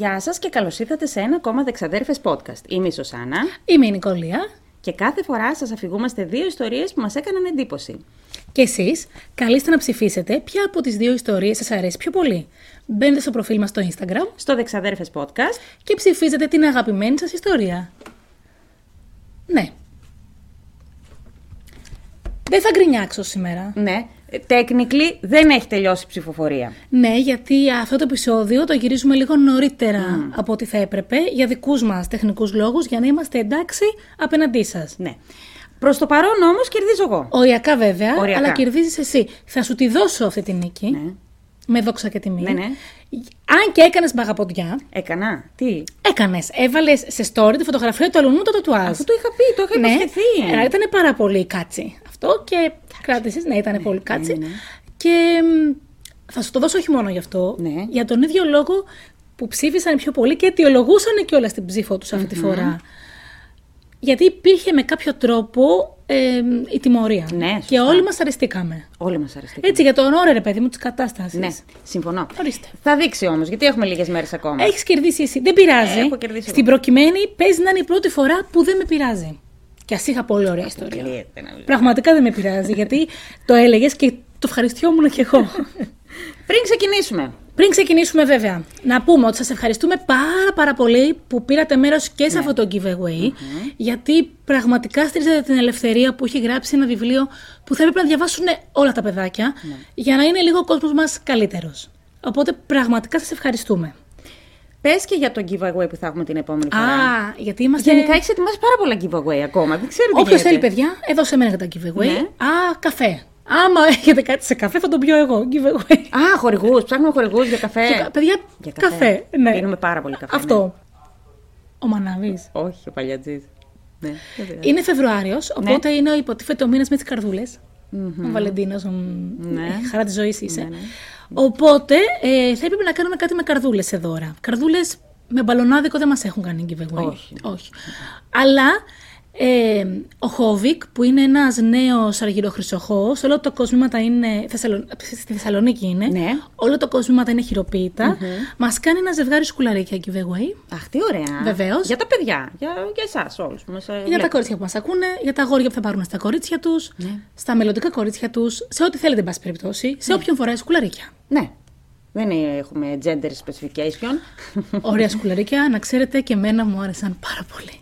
Γεια σας και καλώς ήρθατε σε ένα ακόμα Δεξαδέρφες podcast. Είμαι η Σωσάνα Είμαι η Νικολία. και κάθε φορά σας αφηγούμαστε δύο ιστορίες που μας έκαναν εντύπωση. Και εσείς καλείστε να ψηφίσετε ποια από τις δύο ιστορίες σας αρέσει πιο πολύ. Μπαίνετε στο προφίλ μας στο Instagram Στο Δεξαδέρφες podcast, και ψηφίζετε την αγαπημένη σας ιστορία. Ναι. Δεν θα γκρινιάξω σήμερα. ναι, technically δεν έχει τελειώσει η ψηφοφορία. Ναι, γιατί αυτό το επεισόδιο το γυρίζουμε λίγο νωρίτερα από ό,τι θα έπρεπε για δικούς μας τεχνικούς λόγους για να είμαστε εντάξει απέναντί σας. Ναι. Προς το παρόν όμως κερδίζω εγώ. Οριακά βέβαια, Οριακά. αλλά κερδίζεις εσύ. Θα σου τη δώσω αυτή τη νίκη. Ναι. Με δόξα και τιμή. Ναι, ναι. Αν και έκανες μπαγαποντιά, Έκανα. Τι; έκανες. Έβαλες σε story τη φωτογραφία του αλουνού το τατουάζ. Αυτό το είχα πει, το είχα ναι, υποσχεθεί. αλλά ήταν πάρα πολύ κάτσι. Αυτό και κράτησες, ναι, ήταν πολύ κάτσι. ναι, ναι. Και μ, θα σου το δώσω όχι μόνο γι' αυτό, Ναι. για τον ίδιο λόγο που ψήφισαν πιο πολύ και αιτιολογούσαν και όλα στην ψήφο τους αυτή τη φορά. Γιατί υπήρχε με κάποιο τρόπο ε, η τιμωρία. Ναι, και σωστά. όλοι μας αρεστήκαμε. Όλοι μας αρεστήκαν. Έτσι, για τον όρο, ρε παιδί μου, της κατάστασης. Ναι, συμφωνώ. Ορίστε. Θα δείξει όμως, γιατί έχουμε λίγες μέρες ακόμα. Έχεις κερδίσει εσύ. Δεν πειράζει. Έχω κερδίσει Στην προκειμένη παίζει να είναι η πρώτη φορά που δεν με πειράζει. Και ας είχα πολύ ωραία ιστορία. Αποκλείεται να- Πραγματικά δεν με πειράζει γιατί το έλεγες και το ευχαριστιόμουν κι εγώ. Πριν ξεκινήσουμε, Πριν ξεκινήσουμε βέβαια, να πούμε ότι σας ευχαριστούμε πάρα πάρα πολύ που πήρατε μέρος και σε αυτό το giveaway, γιατί πραγματικά στηρίζετε την ελευθερία που έχει γράψει ένα βιβλίο που θα έπρεπε να διαβάσουν όλα τα παιδάκια, για να είναι λίγο ο κόσμος μας καλύτερος. Οπότε πραγματικά σας ευχαριστούμε. Πες και για το giveaway που θα έχουμε την επόμενη φορά. Α, γιατί είμαστε... Γενικά έχεις ετοιμάσει πάρα πολλά giveaway ακόμα. Δεν ξέρω τι Όποιος γίνεται. θέλει, παιδιά, εδώ σε μένα για τα giveaway. Ναι. Α, καφέ. Άμα έχετε κάτι σε καφέ, θα τον πιω εγώ. Giveaway. Α, χορηγούς. Ψάχνουμε χορηγούς για καφέ. Και- παιδιά, Ε, Για καφέ. καφέ. Ναι. Πίνουμε πάρα πολύ καφέ. Αυτό. Ο Μαναβή. ναι. Όχι, ο παλιατζής. Ναι, δεν πειράζει. Είναι Φεβρουάριος, οπότε είναι ο υποτίθεται ο μήνας με τις καρδούλες. Ο Βαλεντίνος, ο... Ναι. η χαρά της ζωής είσαι. Ναι, ναι. Οπότε ε, θα έπρεπε να κάνουμε κάτι με καρδούλες σε δώρα. Καρδούλες με μπαλονάδικο δεν μας έχουν κάνει giveaway. Όχι. Όχι. Αλλά ε, ο Χόβικ, που είναι ένας νέος αργυροχρυσοχό, όλο το κοσμήματα είναι. Θεσσαλο... Στη Θεσσαλονίκη είναι. Ναι. Όλο το κοσμήματα είναι χειροποίητα. Μας κάνει ένα ζευγάρι σκουλαρίκια giveaway. Αχ, τι ωραία. Βεβαίως. Για τα παιδιά. Για, για εσάς όλους που μας Για τα κορίτσια που μας ακούνε, για τα αγόρια που θα πάρουν στα κορίτσια τους, στα μελλοντικά κορίτσια τους, σε ό,τι θέλετε, εν πάση περιπτώσει, σε όποιον φοράει σκουλαρίκια. Ναι. Δεν έχουμε gender specification. Ωραία σκουλαρίκια, να ξέρετε και εμένα μου άρεσαν πάρα πολύ.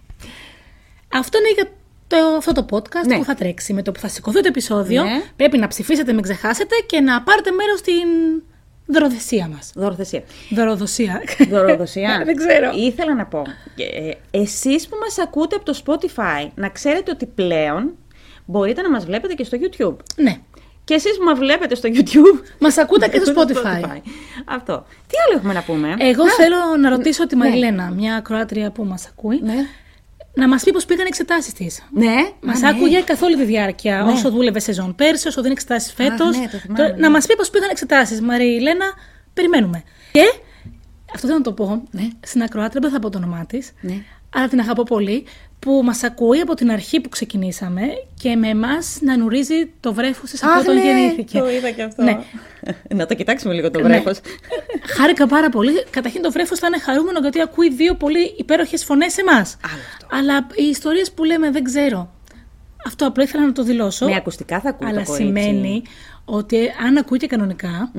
Αυτό είναι για το, αυτό το podcast Ναι. που θα τρέξει. Με το που θα σηκωθεί το επεισόδιο, Ναι. πρέπει να ψηφίσετε, μην ξεχάσετε και να πάρετε μέρος στην δωροδεσία μας. Δωροδοσία. Δωροδοσία. Δωροδοσία. Δεν ξέρω. Ήθελα να πω. Ε, εσείς που μας ακούτε από το Spotify, να ξέρετε ότι πλέον μπορείτε να μας βλέπετε και στο YouTube. ναι. Και εσείς που μας βλέπετε στο YouTube... Μας ακούτε και στο Spotify. Αυτό. Τι άλλο έχουμε να πούμε; Εγώ θέλω να ρωτήσω τη ναι. Μαριλένα, μια ακροάτρια που μας ακούει, Ναι. Να μας πει πώς πήγαν οι εξετάσεις της. Ναι. Μας Α, ναι. άκουγε καθ' όλη τη διάρκεια, όσο δούλευε σεζόν πέρσι, όσο δίνει εξετάσεις φέτο. ναι, το θυμάμαι, ναι. Να μας πει πώς πήγαν εξετάσεις. Μαρή Λένα, περιμένουμε. Και αυτό θέλω να το πω. Στην ακροάτρια δεν θα πω το όνομά της. Ναι. Αλλά την αγαπώ πολύ. Που μας ακούει από την αρχή που ξεκινήσαμε και με εμάς να νουρίζει το βρέφος της από Αχ, όταν ναι, γεννήθηκε. Το είδα και αυτό. Ναι. να το κοιτάξουμε λίγο το Ναι. βρέφος. Χάρηκα πάρα πολύ. Καταρχήν το βρέφος θα είναι χαρούμενο γιατί ακούει δύο πολύ υπέροχες φωνές σε εμάς. Άλλο αυτό. Αλλά οι ιστορίες που λέμε δεν ξέρω. Αυτό απλά ήθελα να το δηλώσω. Με ακουστικά θα ακούει Αλλά το κορίτσι. σημαίνει ότι αν ακούει και κανονικα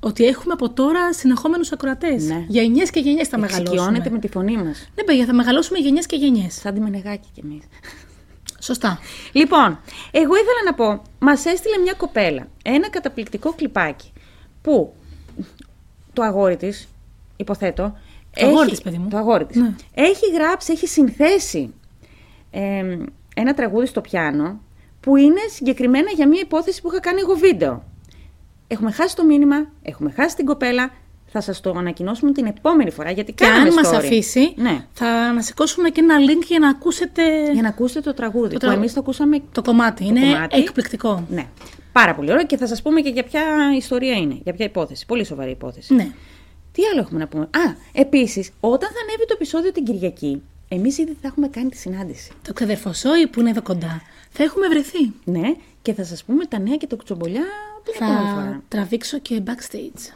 ότι έχουμε από τώρα συνεχόμενους ακροατές. Ναι. Γενιές και γενιές θα μεγαλώσουμε. Εξοικειώνεται με τη φωνή μας. Ναι, παιδιά, θα μεγαλώσουμε γενιές και γενιές. Σαν τη Μενεγάκη κι εμείς. Σωστά. Λοιπόν, εγώ ήθελα να πω, μας έστειλε μια κοπέλα ένα καταπληκτικό κλιπάκι που το αγόρι της, υποθέτω, Το αγόρι της, παιδί μου. Το αγόρι της. Ναι. Έχει γράψει, έχει συνθέσει ε, ένα τραγούδι στο πιάνο που είναι συγκεκριμένα για μια υπόθεση που είχα κάνει εγώ βίντεο. Έχουμε χάσει το μήνυμα, έχουμε χάσει την κοπέλα, θα σας το ανακοινώσουμε την επόμενη φορά γιατί Και κάναμε αν μας story. αφήσει, Ναι. θα ανασηκώσουμε και ένα link για να ακούσετε Για να ακούσετε το τραγούδι, Το που τραγούδι. εμείς το ακούσαμε το κομμάτι. Είναι κομμάτι. εκπληκτικό. Ναι. Πάρα πολύ ωραίο και θα σας πούμε και για ποια ιστορία είναι, για ποια υπόθεση. Πολύ σοβαρή υπόθεση. Ναι. Τι άλλο έχουμε να πούμε; Α, επίσης, όταν θα ανέβει το επεισόδιο την Κυριακή, εμείς ήδη θα έχουμε κάνει τη συνάντηση. Το ξεδερφοσόι που είναι εδώ κοντά. Θα έχουμε βρεθεί. Ναι, και θα σας πούμε τα νέα και το κουτσομπολιά την επόμενη Θα φορά. τραβήξω και backstage.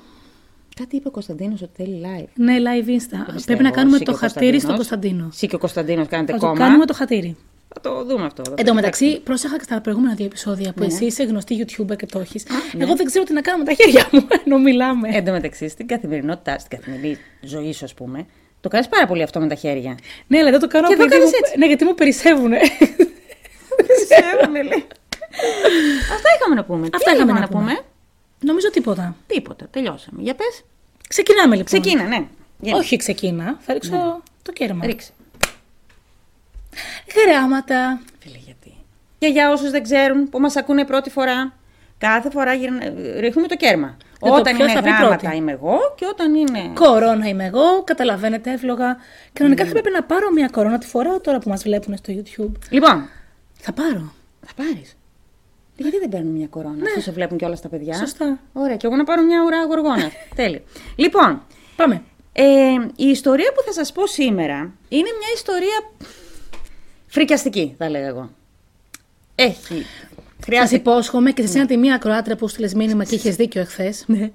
Κάτι είπε ο Κωνσταντίνος ότι θέλει live. Ναι, live Insta. πιστεύω. Πρέπει να κάνουμε Εσύ και το ο χατήρι στον Κωνσταντίνος. Κωνσταντίνο. Εσύ και ο Κωνσταντίνος κάνετε Θα το κόμμα. κάνουμε το χατήρι. Θα το δούμε αυτό. Εν τω μεταξύ, πρόσεχα και στα προηγούμενα δύο επεισόδια που εσύ είσαι γνωστή YouTuber και το έχεις. Εγώ δεν ξέρω τι να κάνω με τα χέρια μου ενώ μιλάμε. Εν τω μεταξύ, στην καθημερινότητα, στην καθημερινή ζωή σου, ας πούμε, το κάνεις πάρα πολύ αυτό με τα χέρια. ναι, αλλά δεν το κάνω Και εδώ επειδή κάνεις μου... έτσι. Ναι, γιατί μου περισσεύουν. Ξέρουμε, λέει. Αυτά είχαμε να πούμε. Αυτά Τι είχαμε είχαμε να πούμε. Νομίζω τίποτα. Τίποτα. Τελειώσαμε. Για πες. Ξεκινάμε λοιπόν. Ξεκίνα, ναι. Γεννή. Όχι ξεκίνα. Θα ρίξω το κέρμα. Ρίξε. Γράμματα. Φίλε, γιατί. Και για όσους δεν ξέρουν που μας ακούνε πρώτη φορά, κάθε φορά γυρνα- ρίχνουμε το κέρμα. Δεν το όταν ποιος είναι θα πει γράμματα πρώτη; είμαι εγώ και όταν είναι. Κορώνα είμαι εγώ, καταλαβαίνετε εύλογα. Κανονικά θα πρέπει να πάρω μια κορώνα τη φοράω τώρα που μας βλέπουν στο YouTube. Λοιπόν, Θα πάρω. θα πάρεις. Γιατί δεν παίρνουν μια κορώνα, αφού σε βλέπουν και όλα τα παιδιά; Ναι. Σωστά. Ωραία, και εγώ να πάρω μια ουρά γοργόνα. Τέλειο. Λοιπόν, Πάμε. ε, η ιστορία που θα σας πω σήμερα είναι μια ιστορία φρικιαστική, θα λέγα εγώ. Έχει. Σας Χρειάζεται. υπόσχομαι και σε εσένα τη μία ακροάτρια που στείλες μήνυμα και είχες δίκιο εχθές. Ναι,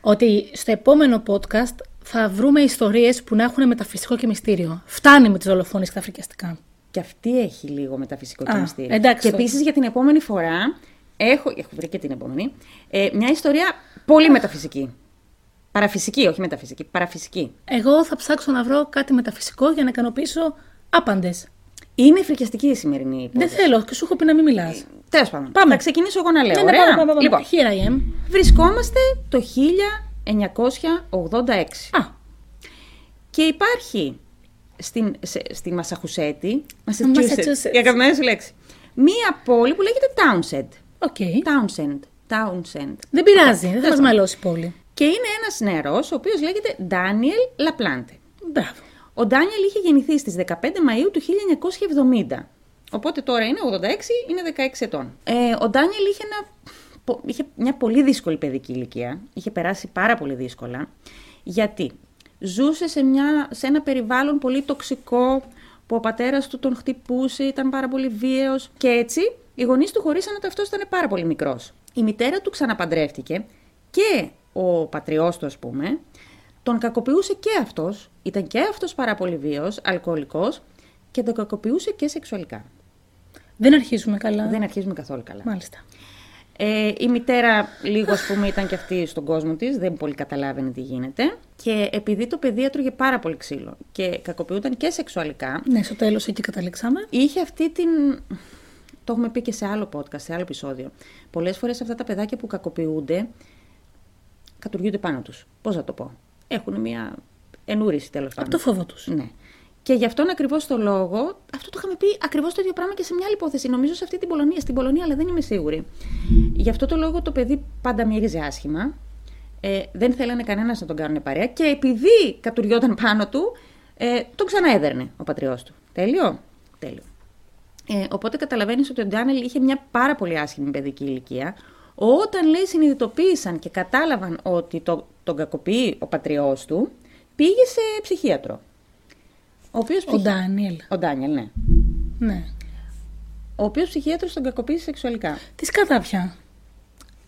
ότι στο επόμενο podcast θα βρούμε ιστορίες που να έχουν μεταφυσικό και μυστήριο. Φτάνει με τις δολοφόνε και τα φρικιαστικά. Και αυτή έχει λίγο μεταφυσικό και Α, μυστήριο. εντάξει Και τότε. επίσης για την επόμενη φορά έχω, έχω βρει και την επόμενη, ε, μια ιστορία πολύ μεταφυσική. Παραφυσική, όχι μεταφυσική, παραφυσική. Εγώ θα ψάξω να βρω κάτι μεταφυσικό για να ικανοποιήσω άπαντες. Είναι φρικιαστική η σημερινή Δεν υπόθεση. θέλω και σου έχω πει να μην μιλάς. Τέλος πάντων. Πάμε. Θα ξεκινήσω εγώ να λέω. Ναι, ναι, ωραία. πάμε, πάμε, πάμε. Λοιπόν, Here I am. βρισκόμαστε το 1986. Α, Και υπάρχει στην, σε, στη Μασαχουσέτη, Massachusetts. η αγαπημένη σου λέξη, μία πόλη που λέγεται Townsend. OK. Townsend. Townsend. Δεν πειράζει, δεν θα μας μαλώσει πολύ. Και είναι ένας νεαρός, ο οποίος λέγεται Ντάνιελ Λαπλάντε. Μπράβο. Ο Ντάνιελ είχε γεννηθεί στις 15 Μαΐου του 1970. Οπότε τώρα είναι 86, είναι 16 ετών. Ε, ο Ντάνιελ είχε, ένα, πο- είχε μια πολύ δύσκολη παιδική ηλικία. Είχε περάσει πάρα πολύ δύσκολα. Γιατί; Ζούσε σε, μια, σε ένα περιβάλλον πολύ τοξικό, που ο πατέρας του τον χτυπούσε, ήταν πάρα πολύ βίαιος. Και έτσι οι γονείς του χωρίσαν ότι αυτός ήταν πάρα πολύ μικρός. Η μητέρα του ξαναπαντρεύτηκε και ο πατριός του, ας πούμε, τον κακοποιούσε και αυτός, ήταν και αυτός πάρα πολύ βίαιος, αλκοολικός και τον κακοποιούσε και σεξουαλικά. Δεν αρχίζουμε καλά. Δεν αρχίζουμε καθόλου καλά. Μάλιστα. Ε, η μητέρα λίγο ας πούμε ήταν και αυτή στον κόσμο της, δεν πολύ καταλάβαινε τι γίνεται και επειδή το παιδί έτρωγε πάρα πολύ ξύλο και κακοποιούταν και σεξουαλικά, Ναι, στο τέλος εκεί καταλήξαμε. είχε αυτή την... Το έχουμε πει και σε άλλο podcast, σε άλλο επεισόδιο. Πολλές φορές αυτά τα παιδάκια που κακοποιούνται κατουργούνται πάνω τους. Πώς να το πω; Έχουν μια ενούριση τέλος πάντων. Από το φόβο του. Ναι. Και γι' αυτόν ακριβώς το λόγο, αυτό το είχαμε πει ακριβώς το ίδιο πράγμα και σε μια άλλη υπόθεση. Νομίζω σε αυτή την Πολωνία. Στην Πολωνία, αλλά δεν είμαι σίγουρη. Γι' αυτό το λόγο το παιδί πάντα μύριζε άσχημα. Ε, δεν θέλανε κανένας να τον κάνουν παρέα. Και επειδή κατουριόταν πάνω του, ε, τον ξαναέδερνε ο πατριός του. Τέλειο; Τέλειο. Ε, οπότε καταλαβαίνεις ότι ο Ντάνελ είχε μια πάρα πολύ άσχημη παιδική ηλικία. Όταν λέει συνειδητοποίησαν και κατάλαβαν ότι το, τον κακοποιεί ο πατριός του, πήγε σε ψυχίατρο. Ο οποίος Ο Ντάνιελ. Ο Ντάνιελ, ναι. Ναι. Ο οποίος ψυχίατρος τον κακοποίησε σεξουαλικά. Τι σκατά πια.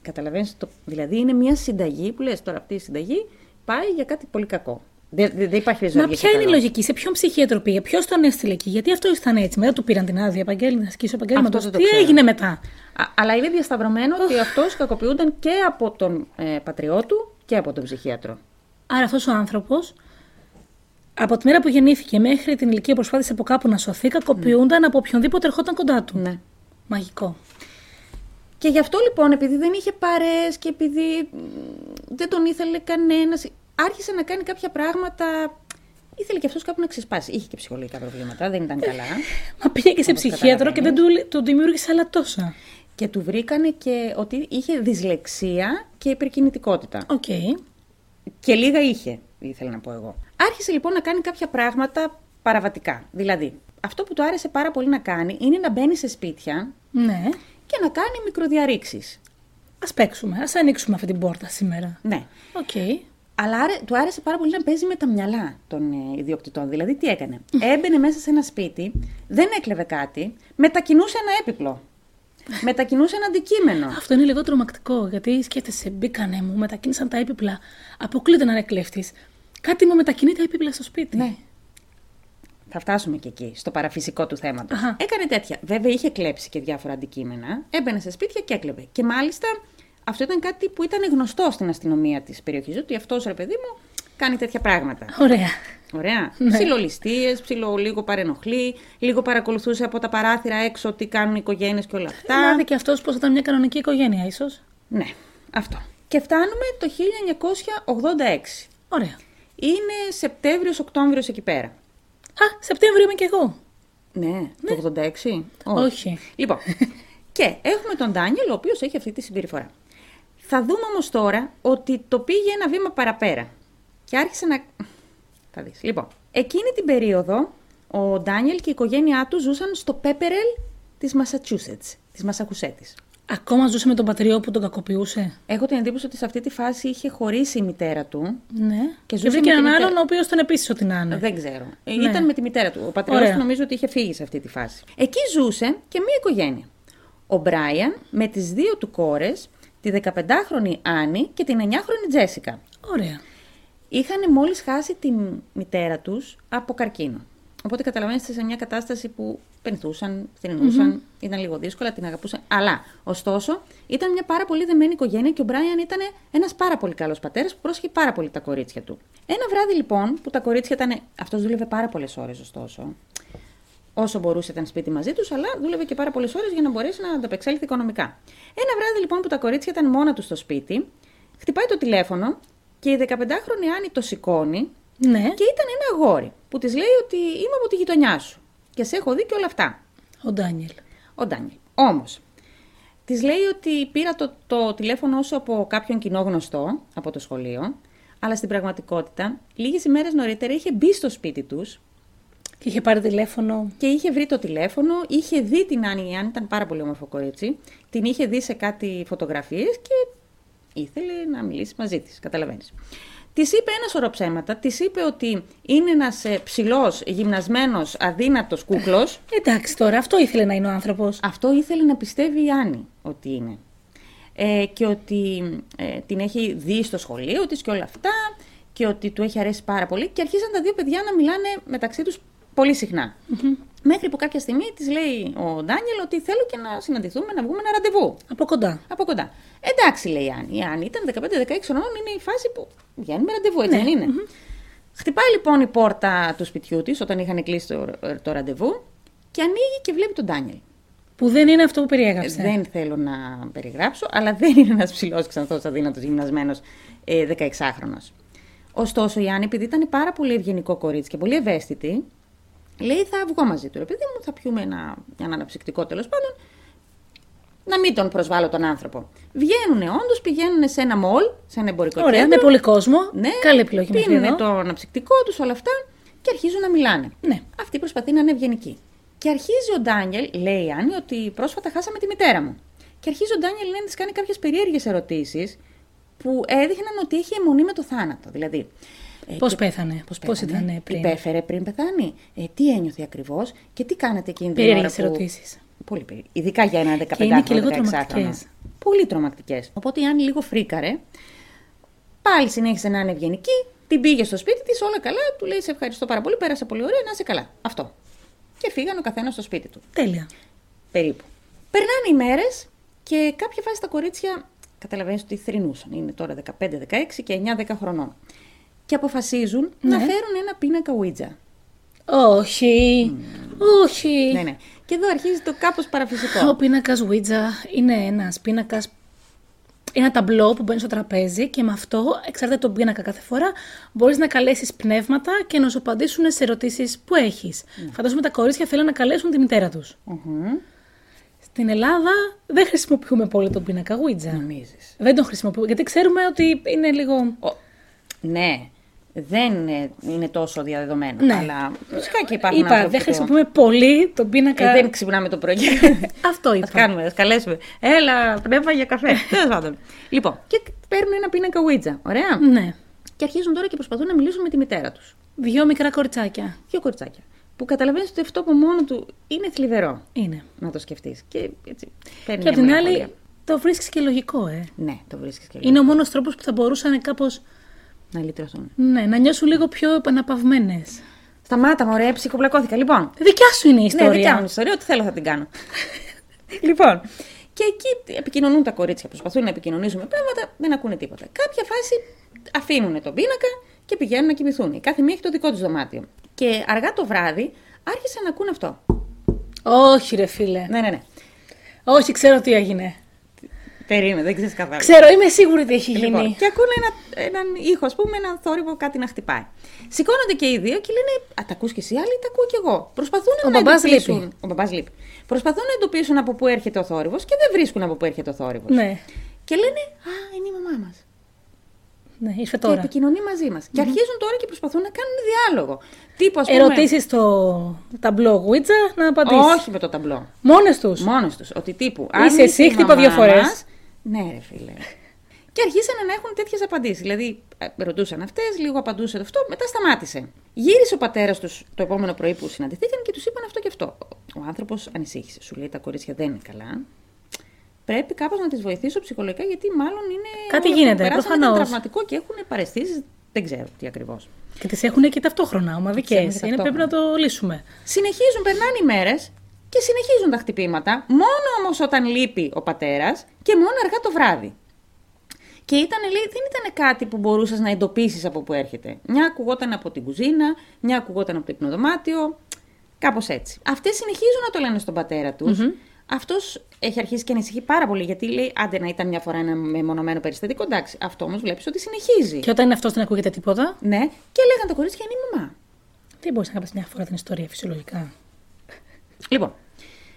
Καταλαβαίνεις, το... δηλαδή είναι μια συνταγή που λες τώρα αυτή η συνταγή πάει για κάτι πολύ κακό. Δεν, δεν, δεν υπάρχει Μα ζωή ποια είναι η λογική, σε ποιον ψυχίατρο πήγε, ποιος τον έστειλε εκεί, γιατί αυτό ήταν έτσι. Μετά του πήραν την άδεια επαγγέλνη, να ασκήσει ο επαγγέλματος. Αυτό δεν Τι το ξέρω. έγινε μετά; Α, αλλά είναι διασταυρωμένο ότι αυτός κακοποιούνταν και από τον ε, πατριό του και από τον ψυχίατρο. Άρα αυτός ο άνθρωπος, από τη μέρα που γεννήθηκε μέχρι την ηλικία που προσπάθησε από κάπου να σωθεί, κακοποιούνταν από οποιονδήποτε ερχόταν κοντά του. Ναι. Μαγικό. Και γι' αυτό λοιπόν, επειδή δεν είχε παρέες και επειδή μ, δεν τον ήθελε κανένας, άρχισε να κάνει κάποια πράγματα. Ήθελε και αυτός κάπου να ξεσπάσει. Είχε και ψυχολογικά προβλήματα, δεν ήταν καλά. Μα πήγε και σε Όπως ψυχίατρο και δεν του, του δημιούργησε άλλα τόσα. και του βρήκανε και ότι είχε δυσλεξία και υπερκινητικότητα. Οκ. Και λίγα είχε, ήθελα να πω εγώ. Άρχισε λοιπόν να κάνει κάποια πράγματα παραβατικά. Δηλαδή, αυτό που του άρεσε πάρα πολύ να κάνει είναι να μπαίνει σε σπίτια Ναι. και να κάνει μικροδιαρρήξεις. Ας παίξουμε, ας ανοίξουμε αυτή την πόρτα σήμερα. Ναι. Οκ. Αλλά άρε- του άρεσε πάρα πολύ να παίζει με τα μυαλά των ε, ιδιοκτητών. Δηλαδή, τι έκανε; Έμπαινε μέσα σε ένα σπίτι, δεν έκλεβε κάτι, μετακινούσε ένα έπιπλο. μετακινούσε ένα αντικείμενο. Αυτό είναι λίγο τρομακτικό, γιατί σκέφτεσαι, μπήκανε μου, μετακίνησαν τα έπιπλα. Αποκλείται να είναι κλέφτη. Κάτι μου μετακινεί τα έπιπλα στο σπίτι. Ναι. Θα φτάσουμε και εκεί, στο παραφυσικό του θέματος. Αχα. Έκανε τέτοια. Βέβαια, είχε κλέψει και διάφορα αντικείμενα. Έμπαινε σε σπίτια και έκλεβε. Και μάλιστα αυτό ήταν κάτι που ήταν γνωστό στην αστυνομία της περιοχής. Ότι αυτός ρε παιδί μου κάνει τέτοια πράγματα. Ωραία. Ωραία. Ναι. Ψιλολιστίε, ψιλο λίγο παρενοχλεί, λίγο παρακολουθούσε από τα παράθυρα έξω τι κάνουν οι οικογένειες και όλα αυτά. Να δει και αυτός πώ ήταν μια κανονική οικογένεια, ίσως. Ναι, αυτό. Και φτάνουμε το 1986. Ωραία. Είναι Σεπτέμβριο-Οκτώβριο εκεί πέρα. Α, Σεπτέμβριο είμαι κι εγώ. Ναι, το 86. Όχι. Λοιπόν, και έχουμε τον Ντάνιελ, ο οποίος έχει αυτή τη συμπεριφορά. Θα δούμε όμως τώρα ότι το πήγε ένα βήμα παραπέρα. Και άρχισε να. Θα δεις. Λοιπόν, εκείνη την περίοδο ο Ντάνιελ και η οικογένειά του ζούσαν στο Πέπερελ της Μασατσούσετς, της Μασαχουσέτη. Ακόμα ζούσε με τον πατριό που τον κακοποιούσε; Έχω την εντύπωση ότι σε αυτή τη φάση είχε χωρίσει η μητέρα του. Ναι. Και Και, ζούσε βρήκε με τη έναν μητέρα- άλλον ο οποίος ήταν επίσης ό,τι να είναι. Δεν ξέρω. Ε, Ναι. Ήταν με τη μητέρα του. Ο πατριός Ωραία. του νομίζω ότι είχε φύγει σε αυτή τη φάση. Εκεί ζούσε και μία οικογένεια. Ο Μπράιαν με τις δύο του κόρες, τη 15χρονη Άννη και την 9χρονη Τζέσικα. Ωραία. Είχαν μόλις χάσει τη μητέρα τους από καρκίνο. Οπότε καταλαβαίνετε σε μια κατάσταση που πενθούσαν, θρυνούσαν, ήταν λίγο δύσκολα, την αγαπούσαν. Αλλά, ωστόσο, ήταν μια πάρα πολύ δεμένη οικογένεια και ο Μπράιαν ήταν ένας πάρα πολύ καλός πατέρας που πρόσχε πάρα πολύ τα κορίτσια του. Ένα βράδυ λοιπόν που τα κορίτσια ήταν. Αυτός δούλευε πάρα πολλές ώρες, ωστόσο. Όσο μπορούσε ήταν σπίτι μαζί τους, αλλά δούλευε και πάρα πολλές ώρες για να μπορέσει να ανταπεξέλθει οικονομικά. Ένα βράδυ λοιπόν που τα κορίτσια ήταν μόνα τους στο σπίτι, χτυπάει το τηλέφωνο και η 15χρονη Άννη το σηκώνει Ναι. και ήταν ένα αγόρι που της λέει ότι είμαι από τη γειτονιά σου και σε έχω δει και όλα αυτά. Ο Ντάνιελ. Ο Ντάνιελ. Όμως, της λέει ότι πήρα το, το τηλέφωνο σου από κάποιον κοινό γνωστό από το σχολείο, αλλά στην πραγματικότητα, λίγες ημέρες νωρίτερα είχε μπει στο σπίτι τους Και είχε πάρει τηλέφωνο. και είχε βρει το τηλέφωνο, είχε δει την Άννη, η Άννη ήταν πάρα πολύ όμορφο κορίτσι, την είχε δει σε κάτι φωτογραφίες και ήθελε να μιλήσει μαζί της. Καταλαβαίνεις. Της είπε ένα σωρό ψέματα. Της είπε ότι είναι ένας ψηλός, γυμνασμένος, αδύνατος κούκλος. Εντάξει τώρα, αυτό ήθελε να είναι ο άνθρωπος. Αυτό ήθελε να πιστεύει η Άννη ότι είναι. Ε, και ότι ε, την έχει δει στο σχολείο της και όλα αυτά και ότι του έχει αρέσει πάρα πολύ και αρχίσαν τα δύο παιδιά να μιλάνε μεταξύ τους πολύ συχνά. Μέχρι που κάποια στιγμή της λέει ο Ντάνιελ ότι θέλω και να συναντηθούμε, να βγούμε ένα ραντεβού. Από κοντά. Από κοντά. Εντάξει, λέει η Άννη. Η Άννη ήταν 15-16 χρονών, είναι η φάση που βγαίνουμε ραντεβού, έτσι δεν είναι; Χτυπάει λοιπόν η πόρτα του σπιτιού της όταν είχαν κλείσει το, το ραντεβού και ανοίγει και βλέπει τον Ντάνιελ. Που δεν είναι αυτό που περιέγραψε. Δεν θέλω να περιγράψω, αλλά δεν είναι ένας ψηλός ξανθός αδύνατος γυμνασμένος ε, 16χρονο. Ωστόσο, η Άννη, επειδή ήταν πάρα πολύ ευγενικό κορίτσι και πολύ ευαίσθητη, λέει: Θα βγω μαζί του. Ρε παιδί μου, θα πιούμε ένα, ένα αναψυκτικό τέλος πάντων. Να μην τον προσβάλλω τον άνθρωπο. Βγαίνουν όντως, πηγαίνουν σε ένα μολ, σε ένα εμπορικό Ωραία, κέντρο. με πολύ κόσμο. Ναι, Καλή επιλογή μέχρι Πίνουν εδώ. το αναψυκτικό τους, όλα αυτά και αρχίζουν να μιλάνε. Ναι. Αυτή προσπαθεί να είναι ευγενική. Και αρχίζει ο Ντάνιελ, λέει η Άννη, ότι πρόσφατα χάσαμε τη μητέρα μου. Και αρχίζει ο Ντάνιελ να της κάνει κάποιες περίεργες ερωτήσεις που έδειχναν ότι έχει αιμονή με το θάνατο. Δηλαδή. Ε, Πώς και- πέθανε, πώς πώς πέθανε, ήταν πριν; Υπέφερε πριν πεθάνει. Ε, τι ένιωθε ακριβώς και τι κάνατε εκείνη την Περίεργες ώρα που... ερωτήσεις. Πολύ περίεργε. Ειδικά για ένα 15 είναι και λίγο χρονο, 16 τρομακτικές. Πολύ τρομακτικές. Οπότε η Άννη λίγο φρίκαρε. Πάλι συνέχισε να είναι ευγενική. Την πήγε στο σπίτι της, όλα καλά. Του λέει: Σε ευχαριστώ πάρα πολύ, πέρασε πολύ ωραία, να είσαι καλά. Αυτό. Και φύγαν ο καθένας στο σπίτι του. Τέλεια. Περίπου. Περνάνε οι μέρες και κάποια φάση τα κορίτσια καταλαβαίνεις ότι θρυνούσαν. Είναι τώρα 15, 16 και 9-10 χρονών. Και αποφασίζουν να Ναι. φέρουν ένα πίνακα Ouija. Όχι. Όχι. Ναι, ναι. Και εδώ αρχίζει το κάπως παραφυσικό. Ο πίνακας Ouija είναι ένας πίνακας. Ένα ταμπλό που μπαίνει στο τραπέζι και με αυτό, εξαρτάται τον πίνακα κάθε φορά, μπορείς να καλέσεις πνεύματα και να σου απαντήσουν σε ερωτήσεις που έχεις. Φαντάζομαι τα κορίτσια θέλουν να καλέσουν τη μητέρα τους. Μμμ. Στην Ελλάδα δεν χρησιμοποιούμε πολύ τον πίνακα Ouija. Νομίζεις. Δεν τον χρησιμοποιούμε γιατί ξέρουμε ότι είναι λίγο. Ο- Ναι, δεν ε, είναι τόσο διαδεδομένο. Ναι. Αλλά φυσικά και υπάρχουν Είπα, άνθρωποι δεν που- χρησιμοποιούμε πολύ τον πίνακα. Ε, δεν ξυπνάμε το πρωί. Αυτό είπα. Α κάνουμε, ας καλέσουμε. Έλα, πνεύμα για καφέ. Τέλος πάντων. Λοιπόν, και παίρνουν ένα πίνακα Ouija. Ωραία. Ναι. Και αρχίζουν τώρα και προσπαθούν να μιλήσουν με τη μητέρα τους. Δυο μικρά κοριτσάκια. Δύο κοριτσάκια. που καταλαβαίνεις ότι αυτό από μόνο του είναι θλιβερό Είναι. να το σκεφτείς. Και έτσι παίρνει Και απ' μια την άλλη, μελαγχολία. το βρίσκεις και λογικό, ε. Ναι, το βρίσκεις και Είναι ο μόνος τρόπος που θα μπορούσαν κάπως να λυτρωθούν. ναι, να νιώσουν λίγο πιο επαναπαυμένες. Σταμάτα, μωρέ, ψυχοπλακώθηκα. Λοιπόν, Δικιά σου είναι η Ναι, ιστορία. δικιά μου ιστορία, ό,τι θέλω θα την κάνω. λοιπόν, και εκεί επικοινωνούν τα κορίτσια, προσπαθούν να επικοινωνήσουν με πράγματα, δεν ακούνε τίποτα. Κάποια φάση αφήνουν τον πίνακα και πηγαίνουν να κοιμηθούν. Η κάθε μία έχει το δικό της δωμάτιο. Και αργά το βράδυ άρχισαν να ακούν αυτό. Όχι, ρε φίλε. Ναι, ναι, ναι. Όχι, ξέρω τι έγινε. Περίμενε, δεν ξέρεις καθόλου. Ξέρω, είμαι σίγουρη τι έχει γίνει. Λοιπόν, και ακούνε ένα, έναν ήχο, ας πούμε, έναν θόρυβο, κάτι να χτυπάει. Σηκώνονται και οι δύο και λένε Α, τα ακούς και εσύ, άλλοι τα ακούω κι εγώ. Προσπαθούν Ο να μπαμπάς εντοπίσουν. λείπει. Ο μπαμπάς λείπει. Προσπαθούν να εντοπίσουν από πού έρχεται ο θόρυβος και δεν βρίσκουν από πού έρχεται ο θόρυβος. Ναι, Και λένε Α, είναι η μαμά μας. ναι, ήρθε Και τώρα. επικοινωνεί μαζί μας. Και αρχίζουν τώρα και προσπαθούν να κάνουν διάλογο. Τύπου, ας πούμε. Ερωτήσεις στο ταμπλό Ouija να απαντήσεις. Όχι με το ταμπλό. Μόνες τους. Μόνες τους. Ότι τύπου. Είσαι εσύ, η χτύπα δύο μαμά φορές. μας- Ναι, ρε φίλε. Και αρχίσανε να έχουν τέτοιες απαντήσεις. Δηλαδή, ε, ρωτούσαν αυτές, λίγο απαντούσε αυτό, μετά σταμάτησε. Γύρισε ο πατέρας τους το επόμενο πρωί που συναντηθήκαν και τους είπαν αυτό και αυτό. Ο άνθρωπος ανησύχησε. Σου λέει τα κορίτσια δεν είναι καλά. Πρέπει κάπως να τις βοηθήσω ψυχολογικά γιατί μάλλον είναι. Κάτι όλο αυτό γίνεται, που περάσανε προφανώς. ήταν τραυματικό και έχουν παρεστήσεις. Δεν ξέρω τι ακριβώς. Και τις έχουν και ταυτόχρονα ομαδικές. Ξέρουν Είναι ταυτόχρονα. πρέπει να το λύσουμε. Συνεχίζουν, περνάνε οι μέρες και συνεχίζουν τα χτυπήματα, μόνο όμως όταν λείπει ο πατέρας και μόνο αργά το βράδυ. Και ήταν, λέει, δεν ήταν κάτι που μπορούσες να εντοπίσεις από πού έρχεται. Μια ακουγόταν από την κουζίνα, μια ακουγόταν από το υπνοδωμάτιο. Κάπως έτσι. Αυτές συνεχίζουν να το λένε στον πατέρα τους. Αυτός έχει αρχίσει και ανησυχεί πάρα πολύ γιατί λέει: Άντε να ήταν μια φορά ένα μεμονωμένο περιστατικό. Εντάξει, αυτό όμως βλέπεις ότι συνεχίζει. Και όταν είναι αυτός δεν ακούγεται τίποτα; Ναι, και λέγανε τα κορίτσια είναι η μαμά. Δεν μπορείς να κάνει μια φορά την ιστορία φυσιολογικά. Λοιπόν,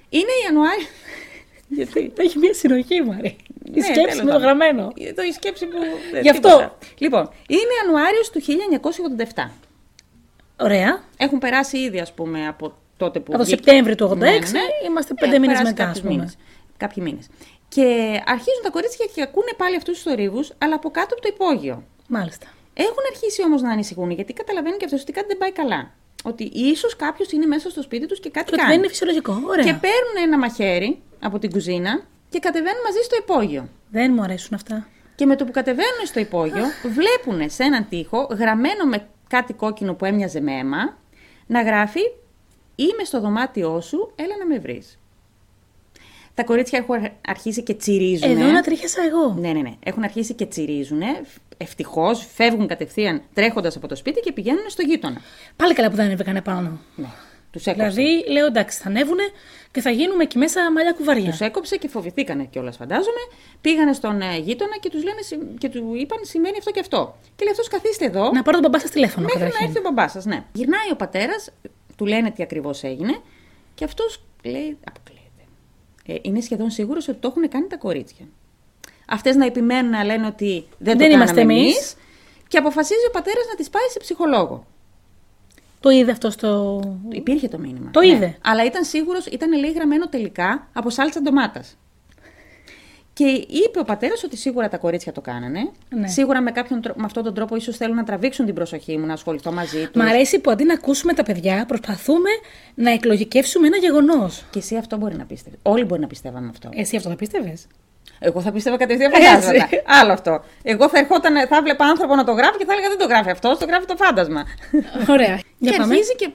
είναι Ιανουάριο. γιατί. Έχει μια συνοχή, Μαρή. Η Ναι, σκέψη τέλος με το πάντων. γραμμένο. Εδώ η σκέψη που. δεν- Γι' αυτό. τίποτα. Λοιπόν, είναι Ιανουάριος του 1987. Ωραία. Έχουν περάσει ήδη, ας πούμε, από τότε που. Από το βγήκε. Σεπτέμβριο του 86 Ναι, ναι, ναι. είμαστε Έχουν πέντε μήνες περάσει μετά, ας κάποιους πούμε. μήνες. Κάποιοι μήνες. Και αρχίζουν τα κορίτσια και ακούνε πάλι αυτούς τους θορύβους, αλλά από κάτω από το υπόγειο. Μάλιστα. Έχουν αρχίσει όμως να ανησυχούν, γιατί καταλαβαίνουν και αυτέ ότι κάτι δεν πάει καλά. Ότι ίσως κάποιος είναι μέσα στο σπίτι τους και κάτι Και ότι κάνει. δεν είναι φυσιολογικό. Ωραία. Και παίρνουν ένα μαχαίρι από την κουζίνα και κατεβαίνουν μαζί στο υπόγειο. Δεν μου αρέσουν αυτά. Και με το που κατεβαίνουν στο υπόγειο, βλέπουν σε έναν τοίχο, γραμμένο με κάτι κόκκινο που έμοιαζε με αίμα, να γράφει «Είμαι στο δωμάτιό σου, έλα να με βρεις». Τα κορίτσια έχουν αρχίσει και τσιρίζουν. Εδώ να τρίχιασα εγώ. Ναι, ναι, ναι. Έχουν αρχίσει και τσιρίζουν. Ευτυχώς φεύγουν κατευθείαν τρέχοντας από το σπίτι και πηγαίνουν στο γείτονα. Πάλι καλά που δεν ανέβηκαν πάνω. Ναι. Τους έκοψε. Δηλαδή, λέω εντάξει, θα ανέβουνε και θα γίνουμε εκεί μέσα μαλλιά κουβαριά. Τους έκοψε και φοβηθήκανε κιόλας, φαντάζομαι. Πήγανε στον ε, γείτονα και, τους λένε, συ- και του είπαν: Σημαίνει αυτό και αυτό. Και λέει: Αυτός καθίστε εδώ. Να πάρω τον μπαμπά σας τηλέφωνο Μέχρι να καταρχήν. έρθει ο μπαμπάς σας, ναι. Γυρνάει ο πατέρας, του λένε τι ακριβώς έγινε και αυτός λέει: Αποκλείεται. Ε, είναι σχεδόν σίγουρος ότι το έχουν κάνει τα κορίτσια. Αυτές να επιμένουν να λένε ότι δεν, το Δεν κάναμε είμαστε εμείς. εμείς Και αποφασίζει ο πατέρας να τη πάει σε ψυχολόγο. Το είδε αυτό στο. Υπήρχε το μήνυμα. Το ναι. είδε. Αλλά ήταν σίγουρος, ήταν λέει γραμμένο τελικά από σάλτσα ντομάτας. Και είπε ο πατέρας ότι σίγουρα τα κορίτσια το κάνανε. Ναι. Σίγουρα με, κάποιον, τρό- με αυτόν τον τρόπο ίσως θέλουν να τραβήξουν την προσοχή μου, να ασχοληθώ μαζί τους. Μ' αρέσει που αντί να ακούσουμε τα παιδιά, προσπαθούμε να εκλογικεύσουμε ένα γεγονός. Και εσύ αυτό μπορεί να πίστευε. Όλοι μπορεί να πιστεύαμε αυτό. Εσύ αυτό θα πίστευες; Εγώ θα πίστευα κατευθείαν Έτσι. φαντάσματα. Άλλο αυτό. Εγώ θα ερχόταν, θα βλέπα άνθρωπο να το γράφει και θα έλεγα δεν το γράφει αυτός, το γράφει το φάντασμα. Ωραία. Για και, πάμε. αρχίζει και,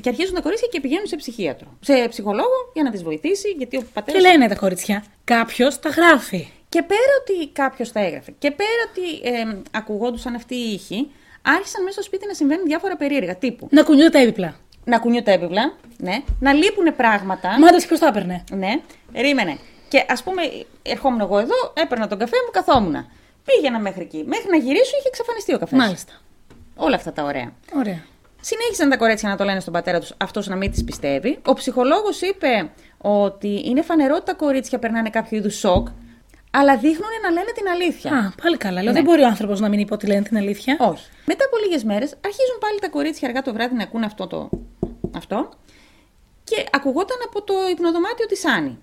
και αρχίζουν τα κορίτσια και πηγαίνουν σε ψυχίατρο. Σε ψυχολόγο για να τις βοηθήσει, γιατί ο πατέρας. Και λένε τα κορίτσια, κάποιος τα γράφει. Και πέρα ότι κάποιος τα έγραφε και πέρα ότι ε, ακουγόντουσαν αυτοί οι ήχοι, άρχισαν μέσα στο σπίτι να συμβαίνουν διάφορα περίεργα. Τύπου Να κουνιούνται τα έπιπλα. να κουνιούνται έπιπλα, ναι, να λείπουν πράγματα. Μάτε ποιο τα έπαιρνε. Ναι, ρίμενε. Και ας πούμε, ερχόμουν εγώ εδώ, έπαιρνα τον καφέ μου, καθόμουν. Πήγαινα μέχρι εκεί. Μέχρι να γυρίσω είχε εξαφανιστεί ο καφές. Μάλιστα. Όλα αυτά τα ωραία. Ωραία. Συνέχισαν τα κορίτσια να το λένε στον πατέρα τους, αυτός να μην τις πιστεύει. Ο ψυχολόγος είπε ότι είναι φανερό ότι τα κορίτσια περνάνε κάποιο είδους σοκ, αλλά δείχνουν να λένε την αλήθεια. Α, πάλι καλά. Λέω, Ναι. δεν μπορεί ο άνθρωπος να μην είπε ότι λένε την αλήθεια. Όχι. Μετά από λίγες μέρες αρχίζουν πάλι τα κορίτσια αργά το βράδυ να ακούνε αυτό το. αυτό και ακουγόταν από το υπνοδωμάτιο της Άννη.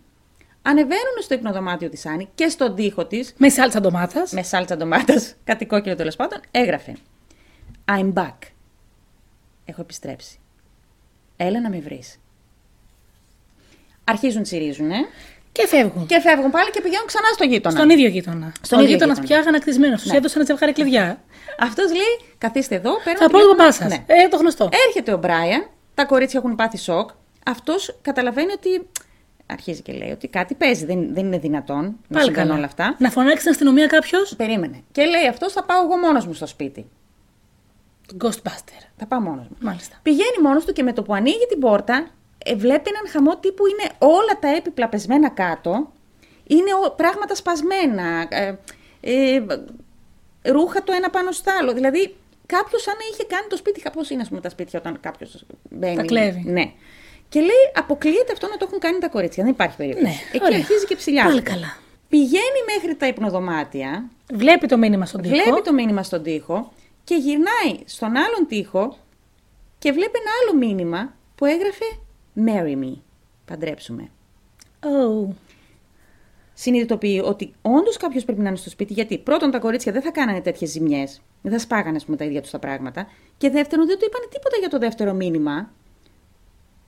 Ανεβαίνουν στο υπνοδωμάτιο της Άννη και στον τοίχο της, Με σάλτσα ντομάτας. με σάλτσα ντομάτας, κάτι κόκκινο τέλος πάντων, έγραφε I'm back. Έχω επιστρέψει. Έλα να με βρεις. Αρχίζουν τσιρίζουνε Και φεύγουν. και φεύγουν πάλι και πηγαίνουν ξανά στο γείτονα. Στον ίδιο γείτονα. Στον ίδιο γείτονα γείτονα. πια αγανακτισμένο. Τους Ναι. έδωσε ένα ζευγάρι κλειδιά. Αυτός λέει: Καθίστε εδώ, παίρνω Θα πω τηλέφωνο». τον μπαμπά σας. Ναι. Ε, το γνωστό. Έρχεται ο Μπράιαν, τα κορίτσια έχουν πάθει σοκ. Αυτός καταλαβαίνει ότι. Αρχίζει και λέει ότι κάτι παίζει. Δεν, δεν είναι δυνατόν να Πάλι συμβαίνουν καλά. όλα αυτά. Να φωνάξει στην αστυνομία κάποιος; Περίμενε. Και λέει αυτός θα πάω εγώ μόνος μου στο σπίτι. Ghostbuster. Θα πάω μόνος μου. Μάλιστα. Πηγαίνει μόνος του και με το που ανοίγει την πόρτα, ε, βλέπει έναν χαμό τύπου είναι όλα τα έπιπλα πεσμένα κάτω. Είναι ο- πράγματα σπασμένα. Ε, ε, ρούχα το ένα πάνω στο άλλο. Δηλαδή, κάποιος σαν να είχε κάνει το σπίτι. Πώς είναι, ας πούμε, τα σπίτια όταν κάποιος μπαίνει. Τα κλέβει. Ναι. Και λέει, αποκλείεται αυτό να το έχουν κάνει τα κορίτσια. Δεν υπάρχει περίπτωση. Ναι, Εκεί ωραία. αρχίζει και ψηλιάζει. Πάλι καλά. Πηγαίνει μέχρι τα υπνοδωμάτια, Βλέπει το μήνυμα στον τοίχο. βλέπει το μήνυμα στον τοίχο και γυρνάει στον άλλον τοίχο και βλέπει ένα άλλο μήνυμα που έγραφε Marry me. Παντρέψου με. Oh. Συνειδητοποιεί ότι όντως κάποιος πρέπει να είναι στο σπίτι, γιατί πρώτον τα κορίτσια δεν θα κάνανε τέτοιες ζημιές, δεν θα σπάγανε ας πούμε, τα ίδια τους τα πράγματα. Και δεύτερον, δεν του είπανε τίποτα για το δεύτερο μήνυμα.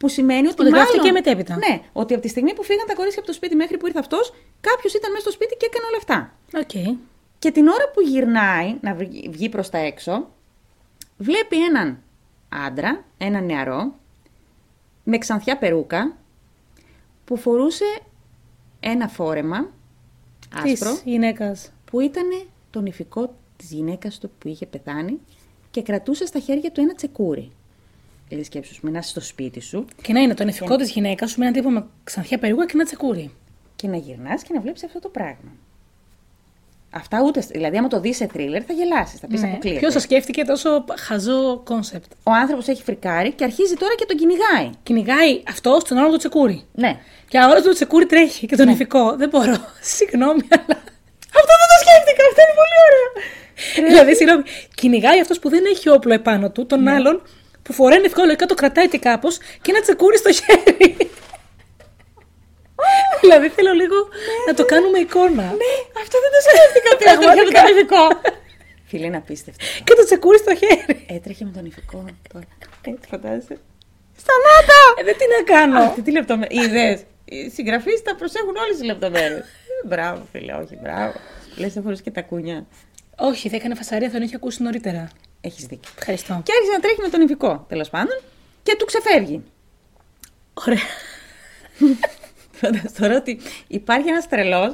Που σημαίνει ότι. Ότι γράφτηκε μάλλον, μετέπειτα. Ναι, ότι από τη στιγμή που φύγαν τα κορίτσια από το σπίτι μέχρι που ήρθε αυτός, κάποιος ήταν μέσα στο σπίτι και έκανε όλα αυτά. Οκ. Και την ώρα που γυρνάει να βγει, βγει προς τα έξω, βλέπει έναν άντρα, έναν νεαρό, με ξανθιά περούκα, που φορούσε ένα φόρεμα άσπρο, Της γυναίκας. που ήταν το νηφικό της γυναίκας του που είχε πεθάνει και κρατούσε στα χέρια του ένα τσεκούρι. Δηλαδή σκέψου, με να είσαι στο σπίτι σου Και να είναι το νηφικό της γυναίκα σου με έναν τύπο με ξανθιά περούκα και ένα τσεκούρι. και να γυρνάς και να βλέπεις αυτό το πράγμα. Αυτά ούτε, δηλαδή άμα το δεις σε θρίλερ θα γελάσεις, θα πεις Ναι. αποκλείεται. Ποιος το σκέφτηκε τόσο χαζό concept; Ο άνθρωπος έχει φρικάρει και αρχίζει τώρα και τον κυνηγάει. Κυνηγάει αυτός τον άλλο το τσεκούρι. Ναι. Και αγόρα το τσεκούρι τρέχει και το νυφικό. Δεν μπορώ. Συγγνώμη, αλλά. Αυτό δεν το σκέφτηκα, αυτό είναι πολύ ωραίο. δηλαδή, συγγνώμη. Κυνηγάει αυτός που δεν έχει όπλο επάνω του, τον άλλον που φοράει νυφικό λογικά το κρατάει και κάπως και ένα τσεκούρι στο χέρι. δηλαδή θέλω λίγο να το κάνουμε εικόνα. Ναι, αυτό δεν το σκέφτηκα ότι έτρεχε με Πραγματικά. τον ηφικό. Φίλε, είναι απίστευτο. Και το τσεκούρι στο χέρι. Έτρεχε με τον ηφικό τώρα. Έτσι φαντάζεσαι. Σταμάτα! Ε, δεν τι να κάνω. Αυτή τη λεπτομέρεια. Είδε. Οι συγγραφείς τα προσέχουν όλες τις λεπτομέρειες. μπράβο, φίλε, όχι, μπράβο. Λες, δεν φορέ και τα κούνια. Όχι, θα έκανε φασαρία, θα τον είχε ακούσει νωρίτερα. Έχεις δίκιο. Ευχαριστώ. Και άρχισε να τρέχει με τον ηφικό, τέλος πάντων, και του ξεφεύγει. Ωραία. Φαντάζεσαι τώρα ότι υπάρχει ένας τρελός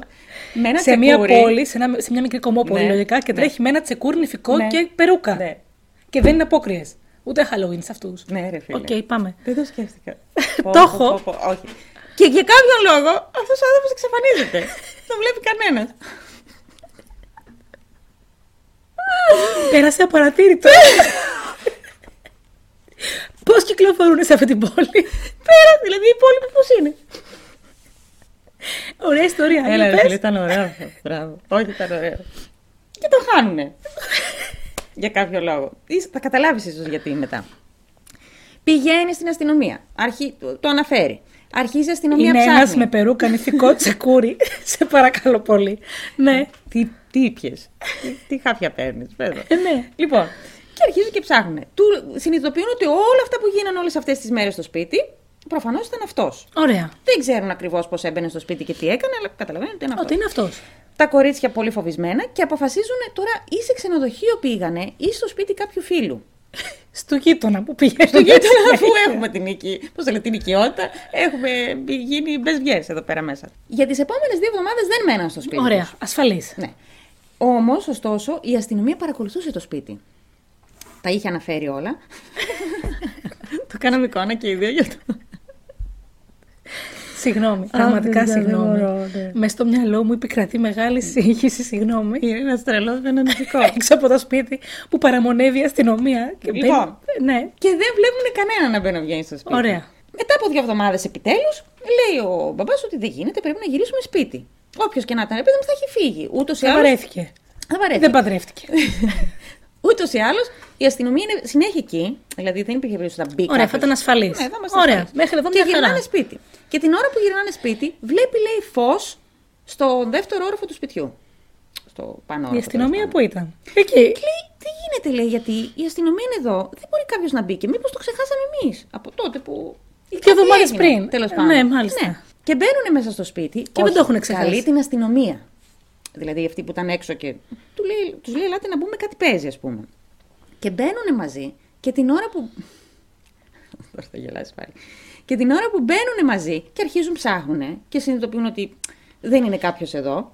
με ένα σε μια τσεκούρι. πόλη, σε, ένα, σε μια μικρή κωμόπολη Ναι, λογικά και ναι. τρέχει με ένα τσεκούρι νυφικό Ναι. και περούκα. Ναι. Και δεν είναι Απόκριες. Ούτε Halloween σε αυτούς. Ναι, ρε φίλε. Οκ, πάμε. Δεν το σκέφτηκα. Το έχω. όχι. Και για κάποιον λόγο αυτός ο άνθρωπος εξαφανίζεται. Δεν βλέπει κανένας. Πέρασε απαρατήρητο. Πώς κυκλοφορούν σε αυτή την πόλη; Πέρα, δηλαδή η υπόλοιπη πώς είναι; Ωραία ιστορία. Έλα, για ρε πες. φίλε, ήταν ωραίο αυτό. Μπράβο. Όχι, ήταν ωραίο. Και το χάνουνε. για κάποιο λόγο. Ίσ- Θα καταλάβεις ίσως γιατί μετά. Πηγαίνει στην αστυνομία. Αρχι... Το, το αναφέρει. Αρχίζει η αστυνομία Είναι ψάχνει. ένας με περούκα νηφικό τσεκούρι. σε παρακαλώ πολύ. Ναι. Τι, τι ήπιες, τι, τι χάπια παίρνεις, βέβαια. Ε, ναι. Λοιπόν, και αρχίζουν και ψάχνουν. Του συνειδητοποιούν ότι όλα αυτά που γίνανε όλες αυτές τις μέρες στο σπίτι, προφανώς ήταν αυτός. Ωραία. Δεν ξέρουν ακριβώς πώς έμπαινε στο σπίτι και τι έκανε, αλλά καταλαβαίνουν ότι είναι αυτός. Ότι είναι αυτός. Τα κορίτσια πολύ φοβισμένα και αποφασίζουν τώρα ή σε ξενοδοχείο πήγανε ή στο σπίτι κάποιου φίλου. Στο γείτονα που πήγε. Στο γείτονα, αφού έχουμε την οικη... Πώς το λέει, την οικειότητα, έχουμε γίνει μπεσβιέ εδώ πέρα μέσα. Για τις επόμενες δύο εβδομάδες δεν μέναν στο σπίτι. Ωραία. τους. Ασφαλής. Ναι. Όμως, ωστόσο, η αστυνομία παρακολουθούσε το σπίτι. Τα είχε αναφέρει όλα. το κάναμε εικόνα και οι δύο για το. Συγγνώμη. Πραγματικά παιδιά, δεν συγγνώμη. μπορώ, ναι. Με στο μυαλό μου επικρατεί μεγάλη σύγχυση. Συγγνώμη. Είναι ένας τρελός με έναν ηθικό. Έξω από το σπίτι που παραμονεύει η αστυνομία. Και Λοιπόν. μπαίνει- Ναι. και δεν βλέπουν κανένα να μπαίνει να βγαίνει στο σπίτι. Ωραία. Μετά από δύο εβδομάδες επιτέλους, λέει ο μπαμπάς ότι δεν γίνεται, πρέπει να γυρίσουμε σπίτι. Όποιος και να ήταν, παιδί μου, θα έχει φύγει. Ούτως ή Δεν άλλω. βαρέθηκε. Δεν βαρέθηκε. Δεν παντρεύτηκε. Ούτως ή άλλως η αστυνομία είναι συνέχεια εκεί. Δηλαδή δεν υπήρχε περίπτωση να μπει. Ωραία, θα κάποιος. ήταν ασφαλής. Ναι, θα είμαστε Ωραία. ασφαλείς. Μέχρι εδώ Και μια χαρά. γυρνάνε σπίτι. Και την ώρα που γυρνάνε σπίτι, βλέπει, λέει, φως στο δεύτερο όροφο του σπιτιού. Στο πάνω Η όροφο, αστυνομία τέλος που ήταν; Εκεί. πάντων. Λέει, τι γίνεται, λέει, γιατί η αστυνομία είναι εδώ. Δεν μπορεί κάποιος να μπει και μήπως το ξεχάσαμε εμείς από τότε. τότε που. Δύο εβδομάδες πριν. Τέλος πάντων. Ναι, μάλιστα. Ναι. Και μπαίνουν μέσα στο σπίτι. Και δεν το έχουν ξεχάσει. Καλεί την αστυνομία. Δηλαδή αυτοί που ήταν έξω και. Του λέει, τους λέει, ελάτε να μπούμε κάτι παίζει, ας πούμε. Και μπαίνουν μαζί και την ώρα που. Τώρα θα γελάσει πάλι. Και την ώρα που μπαίνουν μαζί και αρχίζουν ψάχνουν και συνειδητοποιούν ότι δεν είναι κάποιος εδώ,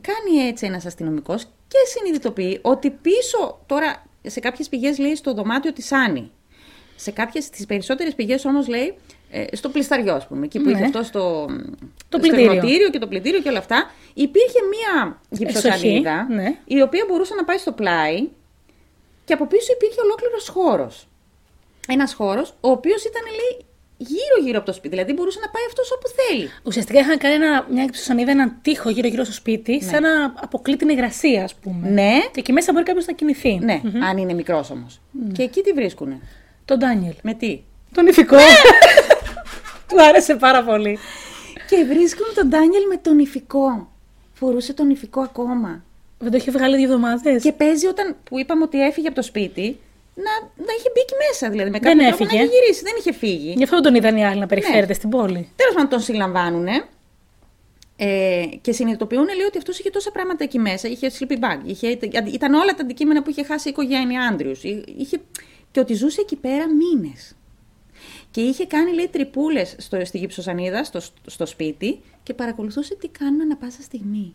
κάνει έτσι ένας αστυνομικός και συνειδητοποιεί ότι πίσω τώρα σε κάποιες πηγές λέει στο δωμάτιο της Άννη. Σε κάποιες, στις περισσότερες πηγές όμως λέει ε, στο πλησταριό, ας πούμε, εκεί που Ναι. είχε αυτό στο, Το στο πλυντήριο. εγνωτήριο και το πλυντήριο και όλα αυτά. Υπήρχε μία γυψοσανίδα Εξοχή, ναι. η οποία μπορούσε να πάει στο πλάι και από πίσω υπήρχε ολόκληρος χώρος. Ένας χώρος, ο οποίος ήταν, λέει, γύρω-γύρω από το σπίτι. Δηλαδή μπορούσε να πάει αυτός όπου θέλει. Ουσιαστικά είχαν κάνει ένα, μια υψοσανίδα, έναν τοίχο γύρω-γύρω στο σπίτι, σαν να αποκλεί την υγρασία, ας πούμε. Ναι, Και εκεί μέσα μπορεί κάποιος να κινηθεί. ναι, αν είναι μικρός όμως. Και εκεί τι βρίσκουνε; Τον Ντάνιελ. Με τι; Τον ηφικό. Του άρεσε πάρα πολύ. Και βρίσκουν τον Ντάνιελ με τον ηφικό. Φορούσε τον ηφικό ακόμα. Δεν το είχε βγάλει δύο εβδομάδες. Και παίζει όταν που είπαμε ότι έφυγε από το σπίτι, να, να είχε μπει εκεί μέσα. Δηλαδή με Δεν κάποιο τρόπο έφυγε. να είχε γυρίσει. Δεν είχε φύγει. Γι' αυτό τον είδαν οι άλλοι να περιφέρεται Ναι. στην πόλη. Τέλος πάντων, τον συλλαμβάνουν ε, και συνειδητοποιούν λέει, ότι αυτός είχε τόσα πράγματα εκεί μέσα. Είχε sleeping bag, είχε, ήταν όλα τα αντικείμενα που είχε χάσει η οικογένεια Άντριους. Είχε, και ότι ζούσε εκεί πέρα μήνες. Και είχε κάνει λέει τρυπούλες στη γυψοσανίδα, στο, στο σπίτι και παρακολουθούσε τι κάνουν ανα πάσα στιγμή.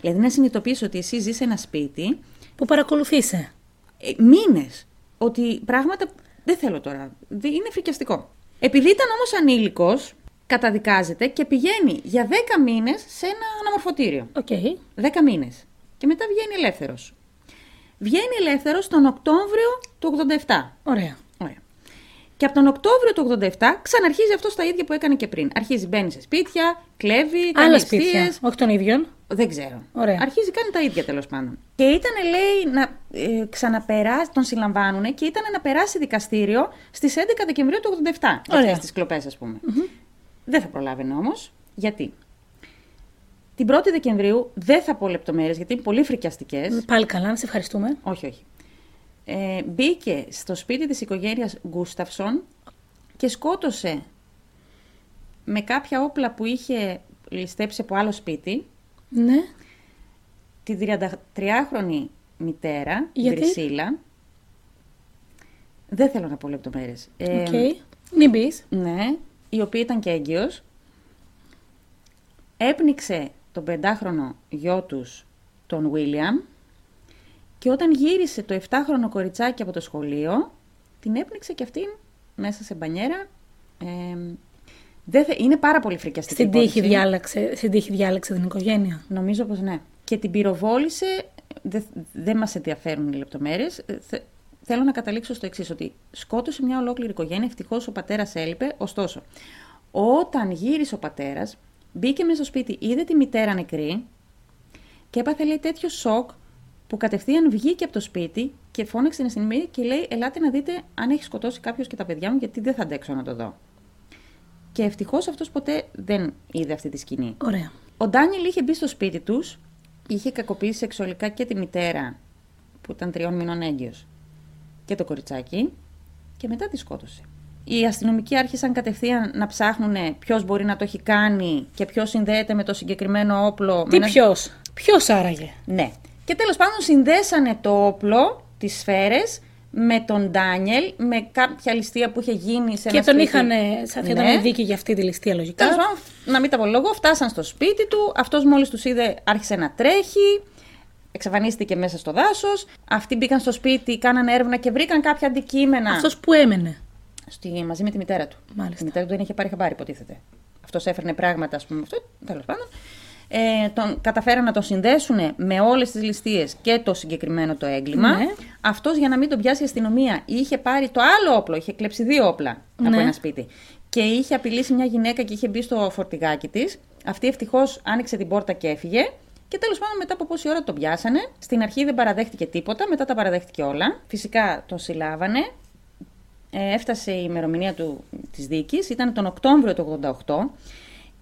Δηλαδή να συνειδητοποιήσει ότι εσύ ζεις σε ένα σπίτι Που παρακολουθήσε. ε, μήνες ότι πράγματα δεν θέλω τώρα. Δεν- Είναι φρικιαστικό. Επειδή ήταν όμως ανήλικος, καταδικάζεται και πηγαίνει για 10 μήνες σε ένα αναμορφωτήριο. Οκ. 10 μήνες. Και μετά βγαίνει ελεύθερος. Βγαίνει ελεύθερος τον Οκτώβριο του 87. Ωραία. Ωραία. Και από τον Οκτώβριο του 87 ξαναρχίζει αυτός τα ίδια που έκανε και πριν. Αρχίζει, μπαίνει σε σπίτια, κλέβει, κάνει Άλλα ληστείες. σπίτια. Όχι των ίδιων. Δεν ξέρω. Ωραία. Αρχίζει κάνει τα ίδια τέλος πάντων. Και ήταν, λέει, να ε, ξαναπεράσει, τον συλλαμβάνουν και ήταν να περάσει δικαστήριο στις 11 Δεκεμβρίου του 87. Ωραία. Αυτέ τι κλοπές, ας πουμε Δεν θα προλάβαινε όμως. Γιατί; Την 1η Δεκεμβρίου δεν θα πω λεπτομέρειες γιατί είναι πολύ φρικιαστικές. Πάλι καλά, να σε ευχαριστούμε. Όχι, όχι. Ε, μπήκε στο σπίτι της οικογένειας Γκούσταυσον και σκότωσε με κάποια όπλα που είχε ληστέψει από άλλο σπίτι Ναι. τη 33χρονη μητέρα, Γιατί; την Πρισίλα. Δεν θέλω να πω λεπτομέρειες. Ε, Οκ. Μην μπει. Ναι, η οποία ήταν και έγκυος. Έπνιξε τον πεντάχρονο γιο τους, τον Βίλιαμ, και όταν γύρισε το 7χρονο κοριτσάκι από το σχολείο, την έπνιξε και αυτήν μέσα σε μπανιέρα. Ε, δεν θε- Είναι πάρα πολύ φρικιαστική Στην τύχη, υπόθεση. διάλεξε, στην τύχη διάλεξε την οικογένεια. Νομίζω πως ναι. Και την πυροβόλησε, δεν δεν μας ενδιαφέρουν οι λεπτομέρειες. Ε, θε- θέλω να καταλήξω στο εξής, ότι σκότωσε μια ολόκληρη οικογένεια, ευτυχώς ο πατέρας έλειπε, ωστόσο, όταν γύρισε ο πατέρας, μπήκε μέσα στο σπίτι, είδε τη μητέρα νεκρή και έπαθε λέει τέτοιο σοκ που κατευθείαν βγήκε από το σπίτι και φώναξε την αστυνομία και λέει «Ελάτε να δείτε αν έχει σκοτώσει κάποιος και τα παιδιά μου γιατί δεν θα αντέξω να το δω». Και ευτυχώς αυτός ποτέ δεν είδε αυτή τη σκηνή. Ωραία. Ο Ντάνιελ είχε μπει στο σπίτι τους, είχε κακοποιήσει σεξουαλικά και τη μητέρα που ήταν τριών μηνών έγκυος και το κοριτσάκι και μετά τη σκότωσε. Οι αστυνομικοί άρχισαν κατευθείαν να ψάχνουν ποιος μπορεί να το έχει κάνει και ποιος συνδέεται με το συγκεκριμένο όπλο. Τι με ένα- ποιος; Ποιος άραγε; Ναι. Και τέλος πάντων συνδέσανε το όπλο, τις σφαίρες, με τον Ντάνιελ, με κάποια ληστεία που είχε γίνει σε Και ένα τον σπίτι. είχαν. Σαν θα ήταν Ναι. δίκη για αυτή τη ληστεία λογικά. Τέλος πάντων, να μην τα πω λόγο, φτάσαν στο σπίτι του. Αυτός μόλις τους είδε, άρχισε να τρέχει. Εξαφανίστηκε μέσα στο δάσος. Αυτοί μπήκαν στο σπίτι, κάνανε έρευνα και βρήκαν κάποια αντικείμενα. Αυτός που έμενε. Στη, μαζί με τη μητέρα του. Μάλιστα. Η μητέρα του δεν είχε πάρει χαμπάρι, υποτίθεται. Αυτός έφερνε πράγματα, ας πούμε, αυτό. Τέλος πάντων. Ε, τον, καταφέραν να τον συνδέσουν με όλες τις ληστείες και το συγκεκριμένο το έγκλημα. Ναι. Αυτός για να μην τον πιάσει η αστυνομία είχε πάρει το άλλο όπλο, είχε κλέψει δύο όπλα από Ναι. ένα σπίτι. Και είχε απειλήσει μια γυναίκα και είχε μπει στο φορτηγάκι της. Αυτή ευτυχώς άνοιξε την πόρτα και έφυγε. Και τέλος πάντων, μετά από πόση ώρα τον πιάσανε. Στην αρχή δεν παραδέχτηκε τίποτα, μετά τα παραδέχτηκε όλα. Φυσικά τον συλλάβανε. Ε, έφτασε η ημερομηνία του, της δίκης, ήταν τον Οκτώβριο του 88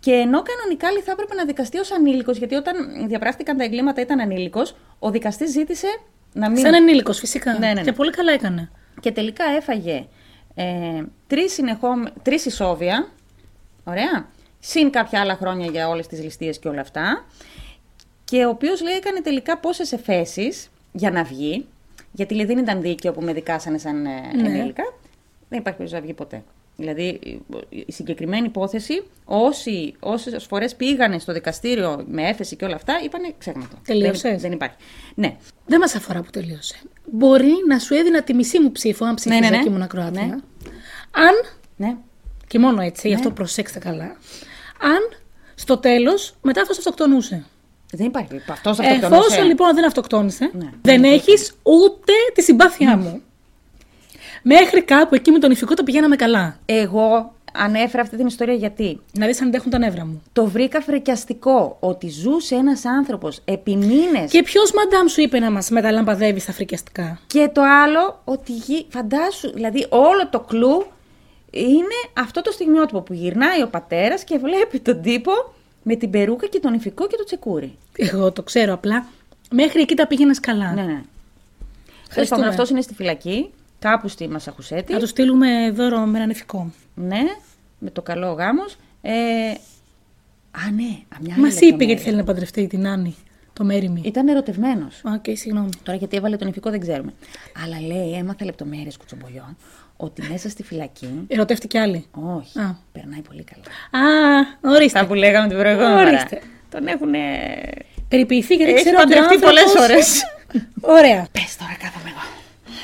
και ενώ κανονικά λέει, θα έπρεπε να δικαστεί ως ανήλικος, γιατί όταν διαπράχτηκαν τα εγκλήματα ήταν ανήλικος, ο δικαστής ζήτησε να μην... Σαν ενήλικο φυσικά. Ναι, ναι, ναι. Και πολύ καλά έκανε. Και τελικά έφαγε Ε, τρεις, συνεχόμ... τρεις ισόβια, ωραία, συν κάποια άλλα χρόνια για όλες τις ληστείες και όλα αυτά. Και ο οποίος λέει έκανε τελικά πόσες εφέσεις για να βγει, γιατί λέει, δεν ήταν δίκαιο που με δικάσανε σαν ε, Ναι. ενήλικα. Δεν υπάρχει περίπτωση να βγει ποτέ. Δηλαδή, η συγκεκριμένη υπόθεση, όσοι, όσες φορές πήγανε στο δικαστήριο με έφεση και όλα αυτά, είπανε ξέχματο. Τελείωσες; Δεν, δεν υπάρχει. Ναι. Δεν μας αφορά που τελείωσε. Μπορεί να σου έδινα τη μισή μου ψήφο, αν ψήφιζα ναι, ναι. και ήμουν ακροάτρια. Ναι. Αν, ναι. και μόνο έτσι, γι' αυτό προσέξτε καλά, αν στο τέλος μετά αυτός αυτοκτονούσε. Δεν υπάρχει. Αυτός αυτοκτονούσε. Εφόσον λοιπόν δεν αυτοκτόνησε, Ναι. δεν έχεις ούτε τη συμπάθειά μου. Μέχρι κάπου εκεί με τον ηφικό το πηγαίναμε καλά. Εγώ ανέφερα αυτή την ιστορία γιατί Να δεις αν αντέχουν τα νεύρα μου. το βρήκα φρικιαστικό ότι ζούσε ένας άνθρωπος επί μήνες Και ποιος μαντάμ σου είπε να μας μεταλαμπαδεύεις στα φρικιαστικά; Και το άλλο, ότι γη, φαντάσου, δηλαδή όλο το κλου είναι αυτό το στιγμιότυπο που γυρνάει ο πατέρας και βλέπει τον τύπο με την περούκα και τον ηφικό και το τσεκούρι. Εγώ το ξέρω απλά. Μέχρι εκεί τα πήγαινες καλά. Ναι, ναι. Τέλος Ευχαριστούμε. πάντων, αυτός είναι στη φυλακή, κάπου στη Μασαχουσέτη. Να του στείλουμε δώρο με ένα νυφικό. Ναι, με το καλό γάμος. Ε, α, ναι, α, μια άλλη Μας είπε λεπτομέρεια. γιατί θέλει να παντρευτεί την Άννη, το Marry me. Ήταν ερωτευμένος. Οκ, συγγνώμη. Τώρα γιατί έβαλε το νυφικό δεν ξέρουμε. Αλλά λέει, έμαθε λεπτομέρειες κουτσομπολιό, ότι μέσα στη φυλακή Ερωτεύτηκε άλλη. Όχι. Α. Περνάει πολύ καλά. Α, ορίστε. Αυτά που λέγαμε την προηγούμενη φορά. Ορίστε. Τον έχουν. Περιποιηθεί γιατί Έχει ξέρω ότι ο παντρευτεί άνθρωπος- πολλές ώρες. Ωραία. Πες τώρα, κάθομαι εγώ.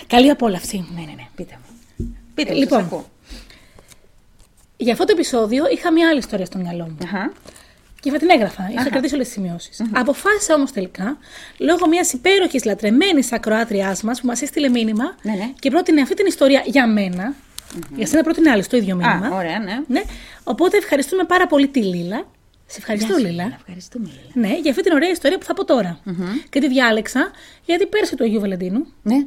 Καλή απόλαυση. Ναι, ναι, ναι. Πείτε μου. Πείτε μου, Λοιπόν. σας ακούω. Για αυτό το επεισόδιο είχα μια άλλη ιστορία στο μυαλό μου. Αχα. Και θα την έγραφα. Είχα κρατήσει όλες τις σημειώσεις. Αποφάσισα όμως τελικά, λόγω μιας υπέροχης λατρεμένης ακροάτριάς μας που μας έστειλε μήνυμα Ναι, ναι. και πρότεινε αυτή την ιστορία για μένα. Για σένα πρότεινε άλλη το ίδιο μήνυμα. Α, ωραία, ναι. Ναι. Οπότε ευχαριστούμε πάρα πολύ τη Λίλα. Σε ευχαριστώ, Γεια σου, Λίλα. Ευχαριστούμε, Λίλα. Ναι, για αυτή την ωραία ιστορία που θα πω τώρα. Και τη διάλεξα γιατί πέρσι του Αγίου Βαλεντίνου Ναι.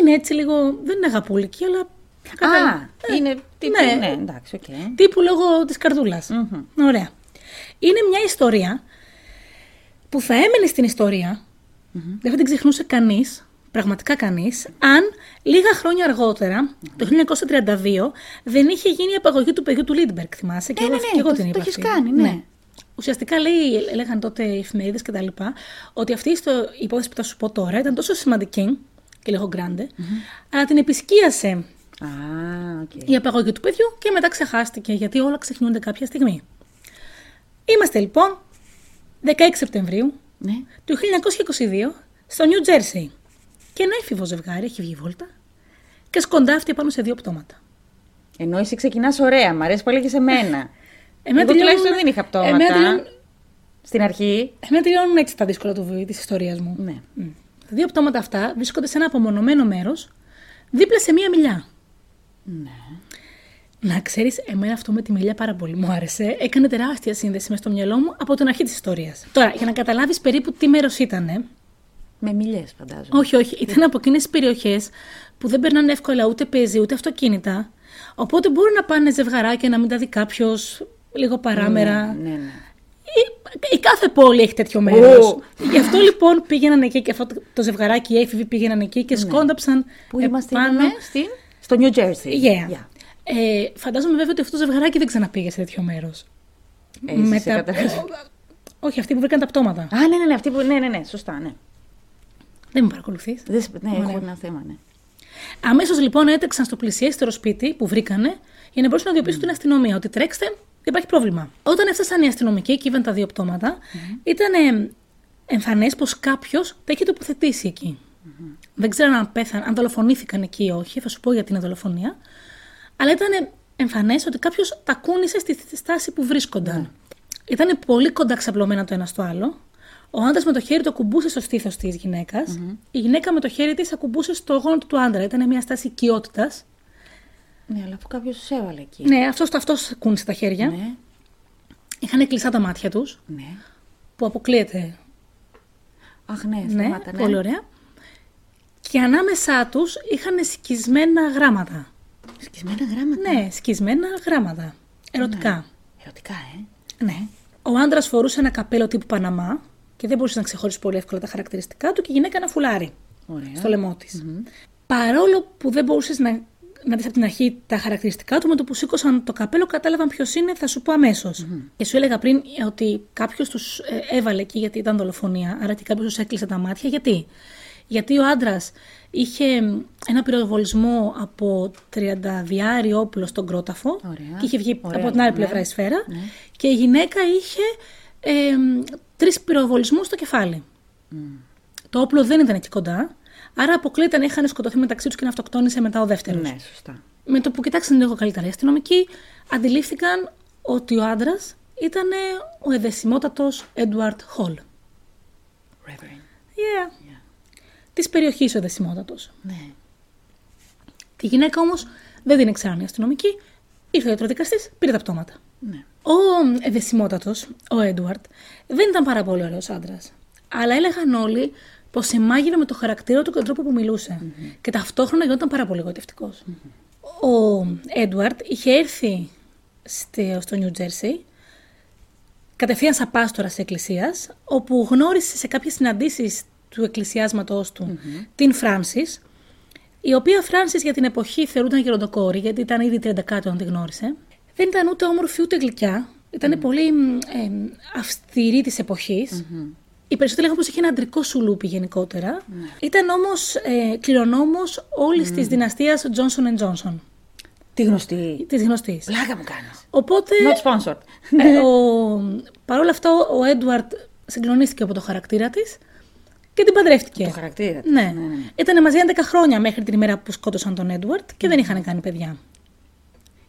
Είναι έτσι λίγο. Δεν είναι αγαπούλικη, αλλά. Α, είναι τύπου. ναι. Ναι, εντάξει, οκ. τύπου λόγω της καρδούλα Ωραία. Είναι μια ιστορία που θα έμενε στην ιστορία δεν θα την ξεχνούσε κανείς, πραγματικά κανείς, αν λίγα χρόνια αργότερα, το 1932, δεν είχε γίνει η απαγωγή του παιδιού του Λίντμπεργκ. Θυμάσαι, και Ναι, εγώ, ναι, ναι, και εγώ το- την το είπα. έχεις αυτή. κάνει, ναι. Ουσιαστικά λέει, έλεγαν τότε οι εφημερίδες κτλ. ότι αυτή η ιστο- η υπόθεση που θα σου πω τώρα ήταν τόσο σημαντική και λίγο grande, αλλά την επισκίασε Α, οκ. η απαγωγή του παιδιού και μετά ξεχάστηκε γιατί όλα ξεχνιούνται κάποια στιγμή. Είμαστε λοιπόν 16 Σεπτεμβρίου Ναι. του 1922 στο Νιου Τζέρσι και ένα έφηβο ζευγάρι έχει βγει βόλτα και σκοντάφτει πάνω σε δύο πτώματα. Ενώ εσύ ξεκινάς ωραία, μ' αρέσει που έλεγες σε μένα. Εμένα Εγώ τουλάχιστον τελειώνουν- δεν είχα πτώματα. Εμένα τελειώνουν, Στην αρχή. εμένα τελειώνουν έτσι τα δύσκολα του, της ιστορίας μου. Ναι. Μμ. Τα δύο πτώματα αυτά βρίσκονται σε ένα απομονωμένο μέρος δίπλα σε μία μιλιά. Ναι. Να ξέρεις, εμένα αυτό με τη μιλιά πάρα πολύ μου άρεσε. Έκανε τεράστια σύνδεση μες στο μυαλό μου από την αρχή της ιστορίας. Τώρα, για να καταλάβεις περίπου τι μέρος ήταν. Με μιλιές, φαντάζομαι. Όχι, όχι. Ήταν από εκείνες τις περιοχές που δεν περνάνε εύκολα ούτε πεζοί ούτε αυτοκίνητα. Οπότε μπορεί να πάνε ζευγαράκια να μην τα δει κάποιος λίγο παράμερα. Ναι, ναι. Η, η κάθε πόλη έχει τέτοιο μέρος. Ου. Γι' αυτό λοιπόν πήγαιναν εκεί και αυτό το, το ζευγαράκι, οι έφηβοι πήγαιναν εκεί και σκόνταψαν. Ναι. Πού είμαστε, επάνω. είπαμε, στην... στο New Jersey. Yeah. Yeah. Ε, φαντάζομαι βέβαια ότι αυτό το ζευγαράκι δεν ξαναπήγε σε τέτοιο μέρος. Έτσι, σε κατα- Όχι, αυτοί που βρήκαν τα πτώματα. Α, ναι, ναι, ναι, αυτή που... ναι, ναι, ναι, σωστά, ναι. Δεν με παρακολουθείς. Δεν... σε- Ναι, έχω ένα θέμα, ναι. Αμέσως λοιπόν έτρεξαν στο πλησιέστερο σπίτι που βρήκανε για να μπορούσαν να ειδοποιήσουν την αστυνομία ότι τρέξτε, υπάρχει πρόβλημα. Όταν έφτασαν οι αστυνομικοί και είδαν τα δύο πτώματα, ήταν εμφανές πως κάποιος τα είχε τοποθετήσει εκεί. Δεν ξέρω αν πέθαν, αν δολοφονήθηκαν εκεί ή όχι, θα σου πω για την δολοφονία. Αλλά ήταν εμφανές ότι κάποιος τα κούνησε στη στάση που βρίσκονταν. Ήταν πολύ κοντά ξαπλωμένα το ένα στο άλλο. Ο άντρας με το χέρι το κουμπούσε στο στήθος της γυναικα Η γυναίκα με το χέρι της ακουμπούσε στο γόνατο του άντρα. Ήταν μια στάση οικειότητας. Ναι, αλλά αφού κάποιος τους έβαλε εκεί. Ναι, αυτός αυτός κούνησε τα χέρια. Ναι, Είχαν κλειστά τα μάτια τους, ναι. που αποκλείεται. Αχ, ναι, Ναι, σταμάτα, ναι. πολύ ωραία. Και ανάμεσά τους είχαν σκισμένα γράμματα. Σκισμένα γράμματα; Ναι, σκισμένα γράμματα. Ερωτικά. Ερωτικά, ε. Ναι. Ο άντρας φορούσε ένα καπέλο τύπου Παναμά και δεν μπορούσε να ξεχωρίσει πολύ εύκολα τα χαρακτηριστικά του και η γυναίκα ένα φουλάρι Ωραία. στο λαιμό της. Παρόλο που δεν μπορούσες να να δεις από την αρχή τα χαρακτηριστικά του, με το που σήκωσαν το καπέλο, κατάλαβαν ποιος είναι, θα σου πω αμέσως. Και σου έλεγα πριν ότι κάποιος τους ε, έβαλε εκεί γιατί ήταν δολοφονία, άρα και κάποιος τους έκλεισε τα μάτια. Γιατί; Γιατί ο άντρας είχε ένα πυροβολισμό από 32 όπλο στον κρόταφο Ωραία. και είχε βγει Ωραία, από την άλλη ναι. πλευρά η σφαίρα. Και η γυναίκα είχε ε, τρεις πυροβολισμούς στο κεφάλι. Το όπλο δεν ήταν εκεί κοντά, άρα αποκλείεται να είχαν σκοτωθεί μεταξύ τους και να αυτοκτόνησε μετά ο δεύτερος. Ναι, σωστά. Με το που κοιτάξαν λίγο καλύτερα οι αστυνομικοί, αντιλήφθηκαν ότι ο άντρας ήταν ο εδεσιμότατο Έντουαρτ Χολ. Reverend. Yeah. Της περιοχής ο εδεσιμότατο. Ναι. Τη γυναίκα όμως δεν την ήξεραν οι αστυνομικοί. Ήρθε ο ιατροδικαστής, πήρε τα πτώματα. ναι. Ο εδεσιμότατο, ο Έντουαρτ, δεν ήταν πάρα πολύ ωραίος άντρας. Αλλά έλεγαν όλοι πως εμάγευε με το χαρακτήρα του και τον τρόπο που μιλουσε Και ταυτόχρονα γινόταν πάρα πολύ εγωιτευτικό. Ο Έντουαρτ είχε έρθει στη- στο Νιου Τζέρσι κατευθείαν σαν πάστορας της εκκλησίας, όπου γνώρισε σε κάποιες συναντήσεις του εκκλησιάσματός του την Φράνσις, η οποία Φράνσις για την εποχή θεωρούταν γεροντοκόρη, γιατί ήταν ήδη 30 κάτω όταν τη γνώρισε. Δεν ήταν ούτε όμορφη ούτε γλυκιά. Ήταν πολύ μ, ε, αυστηρή της εποχής. Οι περισσότεροι λέγανε πως είχε ένα αντρικό σουλούπι γενικότερα. Ήταν όμως ε, κληρονόμος όλης της δυναστείας Johnson Johnson, Τη γνωστή. της γνωστής. Πλάκα μου κάνεις. Οπότε, Not sponsored. ε, ο, παρόλα αυτά, ο Έντουαρτ συγκλονίστηκε από το χαρακτήρα της και την παντρεύτηκε. Το χαρακτήρα της. Ναι. ναι, ναι. Ήταν μαζί 11 χρόνια μέχρι την ημέρα που σκότωσαν τον Έντουαρτ και δεν είχαν κάνει παιδιά.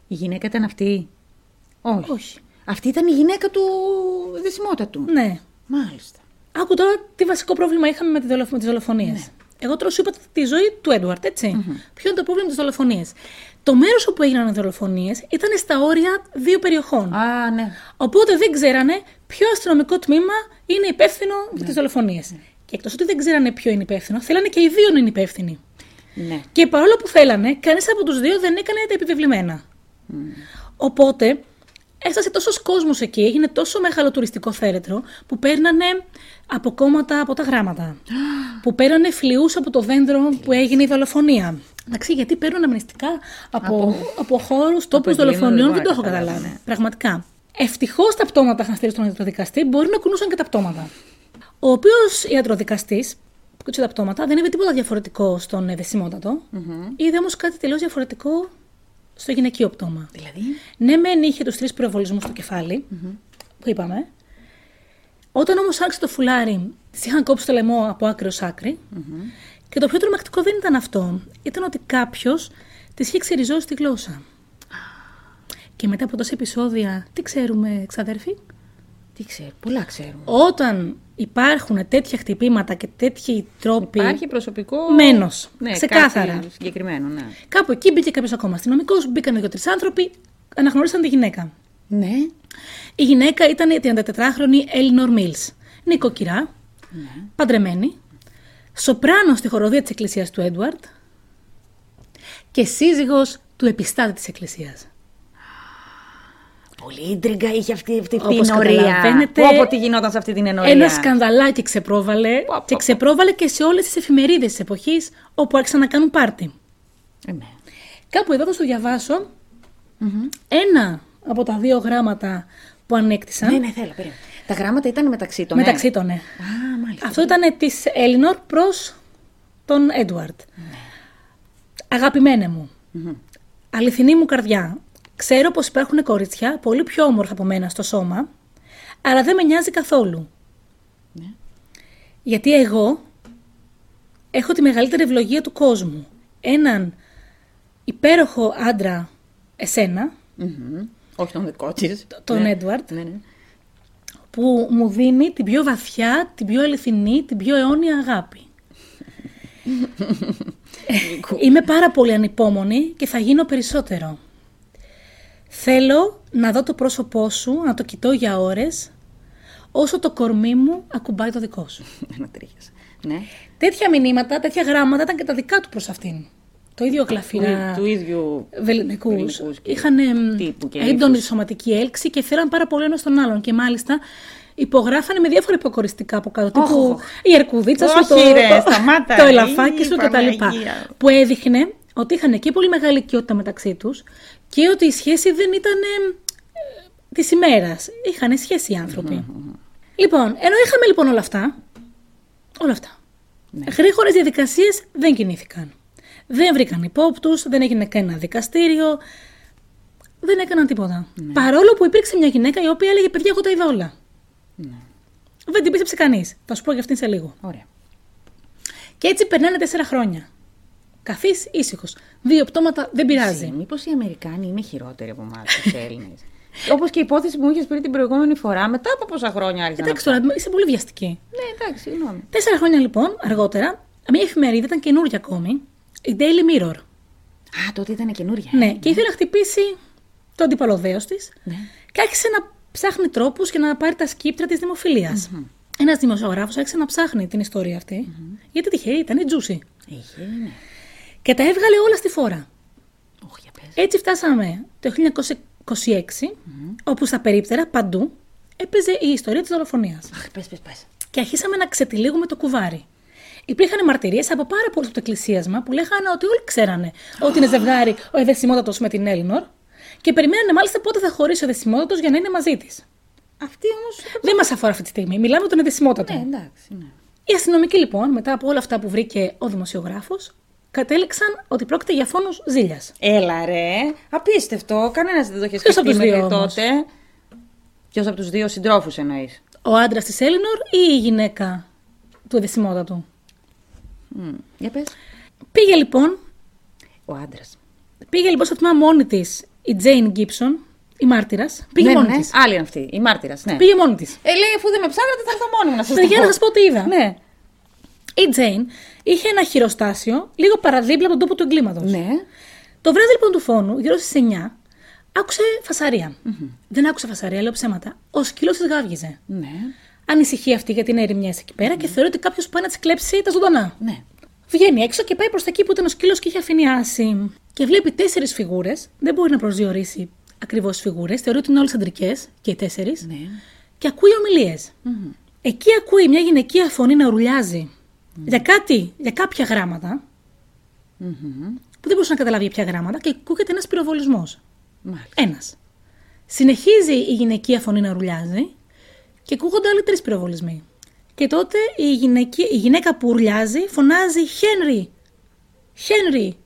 Η γυναίκα ήταν αυτή; Όχι. Όχι. Αυτή ήταν η γυναίκα του δεσιμότατου. Ναι. Μάλιστα. Άκου τώρα τι βασικό πρόβλημα είχαμε με, τη δολοφ... με τις δολοφονίες. Ναι. Εγώ τώρα σου είπα τη ζωή του Έντουαρτ, έτσι. Ποιο είναι το πρόβλημα με τις δολοφονίες. Το μέρος όπου έγιναν οι δολοφονίες ήταν στα όρια δύο περιοχών. Α, ναι. Οπότε δεν ξέρανε ποιο αστυνομικό τμήμα είναι υπεύθυνο για τις δολοφονίες. Και εκτός ότι δεν ξέρανε ποιο είναι υπεύθυνο, θέλανε και οι δύο να είναι υπεύθυνοι. Ναι. Και παρόλο που θέλανε, κανείς από τους δύο δεν έκανε τα επιβεβλημένα. Οπότε έφτασε τόσος κόσμος εκεί, έγινε τόσο μεγάλο τουριστικό θέρετρο, που παίρνανε αποκόμματα από τα γράμματα. που παίρνανε φλοιούς από το δέντρο που έγινε η δολοφονία. Εντάξει, γιατί παίρνουν αμνηστικά από, από... από χώρους, τόπους εγκλήματα δολοφονιών, δεν δεν το έχω μπορώ να καταλάβω, καταλάβει. Πραγματικά. Ευτυχώς τα πτώματα είχαν στείλει στον ιατροδικαστή, μπορεί να κουνούσαν και τα πτώματα. Ο οποίος ιατροδικαστής, που κούτσε τα πτώματα, δεν είδε τίποτα διαφορετικό στον εδεσιμότατο. Είδε όμως κάτι τελείως διαφορετικό στο γυναικείο πτώμα. Δηλαδή; Ναι, μεν είχε τους τρεις πυροβολισμούς στο κεφάλι, που είπαμε. Όταν όμως άρχισε το φουλάρι, τη είχαν κόψει το λαιμό από άκρη ως ακρη Και το πιο τρομακτικό δεν ήταν αυτό. Ήταν ότι κάποιος τη είχε ξεριζώσει τη γλώσσα. Και μετά από τόσα επεισόδια, τι ξέρουμε, ξαδέρφοι; Τι ξέρω, πολλά ξέρουμε. Όταν υπάρχουν τέτοια χτυπήματα και τέτοιοι τρόποι. Υπάρχει προσωπικό. Μένος. Ναι, Ξεκάθαρα. κάτι συγκεκριμένο, ναι. Κάπου εκεί μπήκε κάποιος ακόμα αστυνομικός, μπήκαν δύο-τρεις άνθρωποι, αναγνώρισαν τη γυναίκα. Ναι. Η γυναίκα ήταν η 34χρονη Έλινορ Μίλς. Νοικοκυρά, παντρεμένη, σοπράνο στη χοροδία της εκκλησίας του Έντουαρτ και σύζυγος του επιστάτη της εκκλησίας. Πολύ ίντριγκα είχε αυτή, αυτή Όπως την ενορία. καταλαβαίνετε, Πω, πω, τι γινόταν σε αυτή την ενορία. Ένα σκανδαλάκι ξεπρόβαλε Πω, πω, και πω. ξεπρόβαλε και σε όλες τις εφημερίδες της εποχής όπου άρχισαν να κάνουν πάρτι. Ε, ναι. Κάπου εδώ θα σου διαβασω ένα από τα δύο γράμματα που ανέκτησαν. Ναι, ναι, θέλω, περίμενε. Τα γράμματα ήταν μεταξύ των. Μεταξύ ε. των, ναι. Α, μάλιστα. Αυτό ήταν της Έλινορ προς τον Έντουαρτ. Αγαπημένε μου, αληθινή μου καρδιά, ξέρω πως υπάρχουν κορίτσια πολύ πιο όμορφα από μένα στο σώμα, αλλά δεν με νοιάζει καθόλου. Ναι. Γιατί εγώ έχω τη μεγαλύτερη ευλογία του κόσμου. Έναν υπέροχο άντρα, εσένα, Μμμ. Όχι τον δικό της. τον Έντουαρτ, Ναι, ναι. που μου δίνει την πιο βαθιά, την πιο αληθινή, την πιο αιώνια αγάπη. Είμαι πάρα πολύ ανυπόμονη και θα γίνω περισσότερο. Θέλω να δω το πρόσωπό σου, να το κοιτώ για ώρες, όσο το κορμί μου ακουμπάει το δικό σου. Ένα τρίχιασε. Ναι. τέτοια μηνύματα, τέτοια γράμματα ήταν και τα δικά του προς αυτήν. Το ίδιο γλαφυρά Του, του ίδιου. βεληνικούς. βεληνικούς και Είχαν εμ, τύπου και έντονη ύφους. σωματική έλξη και φέραν πάρα πολύ ένα τον άλλον. Και μάλιστα υπογράφανε με διάφορα υποκοριστικά από κάτω. Όχ, τύπου όχ. η αρκουδίτσα σου, Όχι, το, ρε, το, σταμάτα, το η ελαφάκι σου κτλ. Παναγία. Που έδειχνε ότι είχαν και πολύ μεγάλη οικειότητα μεταξύ τους και ότι η σχέση δεν ήταν ε, της ημέρας. Είχαν σχέση οι άνθρωποι. Λοιπόν, ενώ είχαμε λοιπόν όλα αυτά, όλα αυτά, Ναι. γρήγορες διαδικασίες δεν κινήθηκαν. Δεν βρήκαν υπόπτους, δεν έγινε κανένα δικαστήριο, δεν έκαναν τίποτα. Ναι. Παρόλο που υπήρξε μια γυναίκα η οποία έλεγε: Παιδιά, εγώ τα είδα όλα. Ναι. Δεν την πίστεψε κανείς. Θα σου πω για αυτήν σε λίγο. Ωραία. Και έτσι περνάνε τέσσερα χρόνια. Καθή ήσυχος. Δύο πτώματα δεν πειράζει. Μήπως οι Αμερικάνοι είναι χειρότεροι από εμάς, τους Έλληνες; Όπως και η υπόθεση που μου είχες πει την προηγούμενη φορά, μετά από πόσα χρόνια άρχισαν. Εντάξει να- τώρα, είσαι πολύ βιαστική. Ναι, εντάξει, συγγνώμη. Τέσσερα χρόνια λοιπόν αργότερα, μια εφημερίδα ήταν καινούργια ακόμη, η Daily Mirror. Α, τότε ήταν καινούρια. Ναι, και ήθελε να χτυπήσει το αντιπαλωδέο της Ναι. και άρχισε να ψάχνει τρόπους για να πάρει τα σκύπτρα της δημοφιλίας. Ένας δημοσιογράφος άρχισε να ψάχνει την ιστορία αυτή, γιατί τυχερή ήταν η Τζούσι. Είχε, ναι. Και τα έβγαλε όλα στη φόρα. Όχι, για πες. Έτσι φτάσαμε το 1926, όπου στα περίπτερα παντού έπαιζε η ιστορία της δολοφονίας. Αχ, πες, πες, πες. Και αρχίσαμε να ξετυλίγουμε το κουβάρι. Υπήρχαν μαρτυρίες από πάρα πολλούς από το εκκλησίασμα που λέγανε ότι όλοι ξέρανε ότι είναι ζευγάρι ο Εδεσιμότατο με την Έλληνορ και περιμένανε μάλιστα πότε θα χωρίσει ο Εδεσιμότατο για να είναι μαζί της. Αυτή όμως. Δεν μας αφορά αυτή τη στιγμή. Μιλάμε για τον Εδεσιμότατο. Ναι, εντάξει, ναι. Οι αστυνομικοί λοιπόν, μετά από όλα αυτά που βρήκε ο δημοσιογράφος, κατέληξαν ότι πρόκειται για φόνους ζήλιας. Έλα ρε, απίστευτο. Κανένας δεν το είχε Ποιος σκεφτεί από τους δύο μέχρι όμως; τότε. Ποιος από τους δύο συντρόφους εννοείς; Ο άντρας της Έλληνορ ή η γυναίκα του Εδεσιμότατου; Για πες. Πήγε λοιπόν, Ο άντρας. πήγε λοιπόν στο τμήμα μόνη της η Τζέιν Γκίψον, η μάρτυρας. Πήγε ναι, μόνη ναι, της. Άλλη είναι αυτή, η μάρτυρας. Ναι. Πήγε μόνη της. Ε, λέει, αφού δεν με ψάχνατε, θα έρθω μόνη μου να σας Παιδιά, να σας πω τι είδα. Ναι. Η Τζέιν είχε ένα χειροστάσιο λίγο παραδίπλα από τον τόπο του εγκλήματος. Ναι. Το βράδυ λοιπόν του φόνου, γύρω στις 9, άκουσε φασαρία. Δεν άκουσε φασαρία, λέω ψέματα. Ο σκύλος της γάβγιζε. Ναι. Ανησυχεί αυτή γιατί είναι ερημιές εκεί πέρα και θεωρεί ότι κάποιος πάει να της κλέψει τα ζωντανά. Ναι. Βγαίνει έξω και πάει προς τα εκεί που ήταν ο σκύλος και είχε αφήνει άση. Και βλέπει τέσσερις φιγούρες. Δεν μπορεί να προσδιορίσει ακριβώς τι φιγούρες. Θεωρεί ότι είναι όλες αντρικές και οι τέσσερις. Ναι. Και ακούει ομιλίες. Εκεί ακούει μια γυναικεία φωνή να ουρλιάζει για κάτι, για κάποια γράμματα. Που δεν μπορούσε να καταλάβει για ποια γράμματα και ακούγεται ένας πυροβολισμός. Μάλιστα. Ένας. Συνεχίζει η γυναικεία φωνή να ουρλιάζει και ακούγονται άλλοι τρεις πυροβολισμοί. Και τότε η, γυναική, η γυναίκα που ουρλιάζει φωνάζει Χένρι! Χένρι!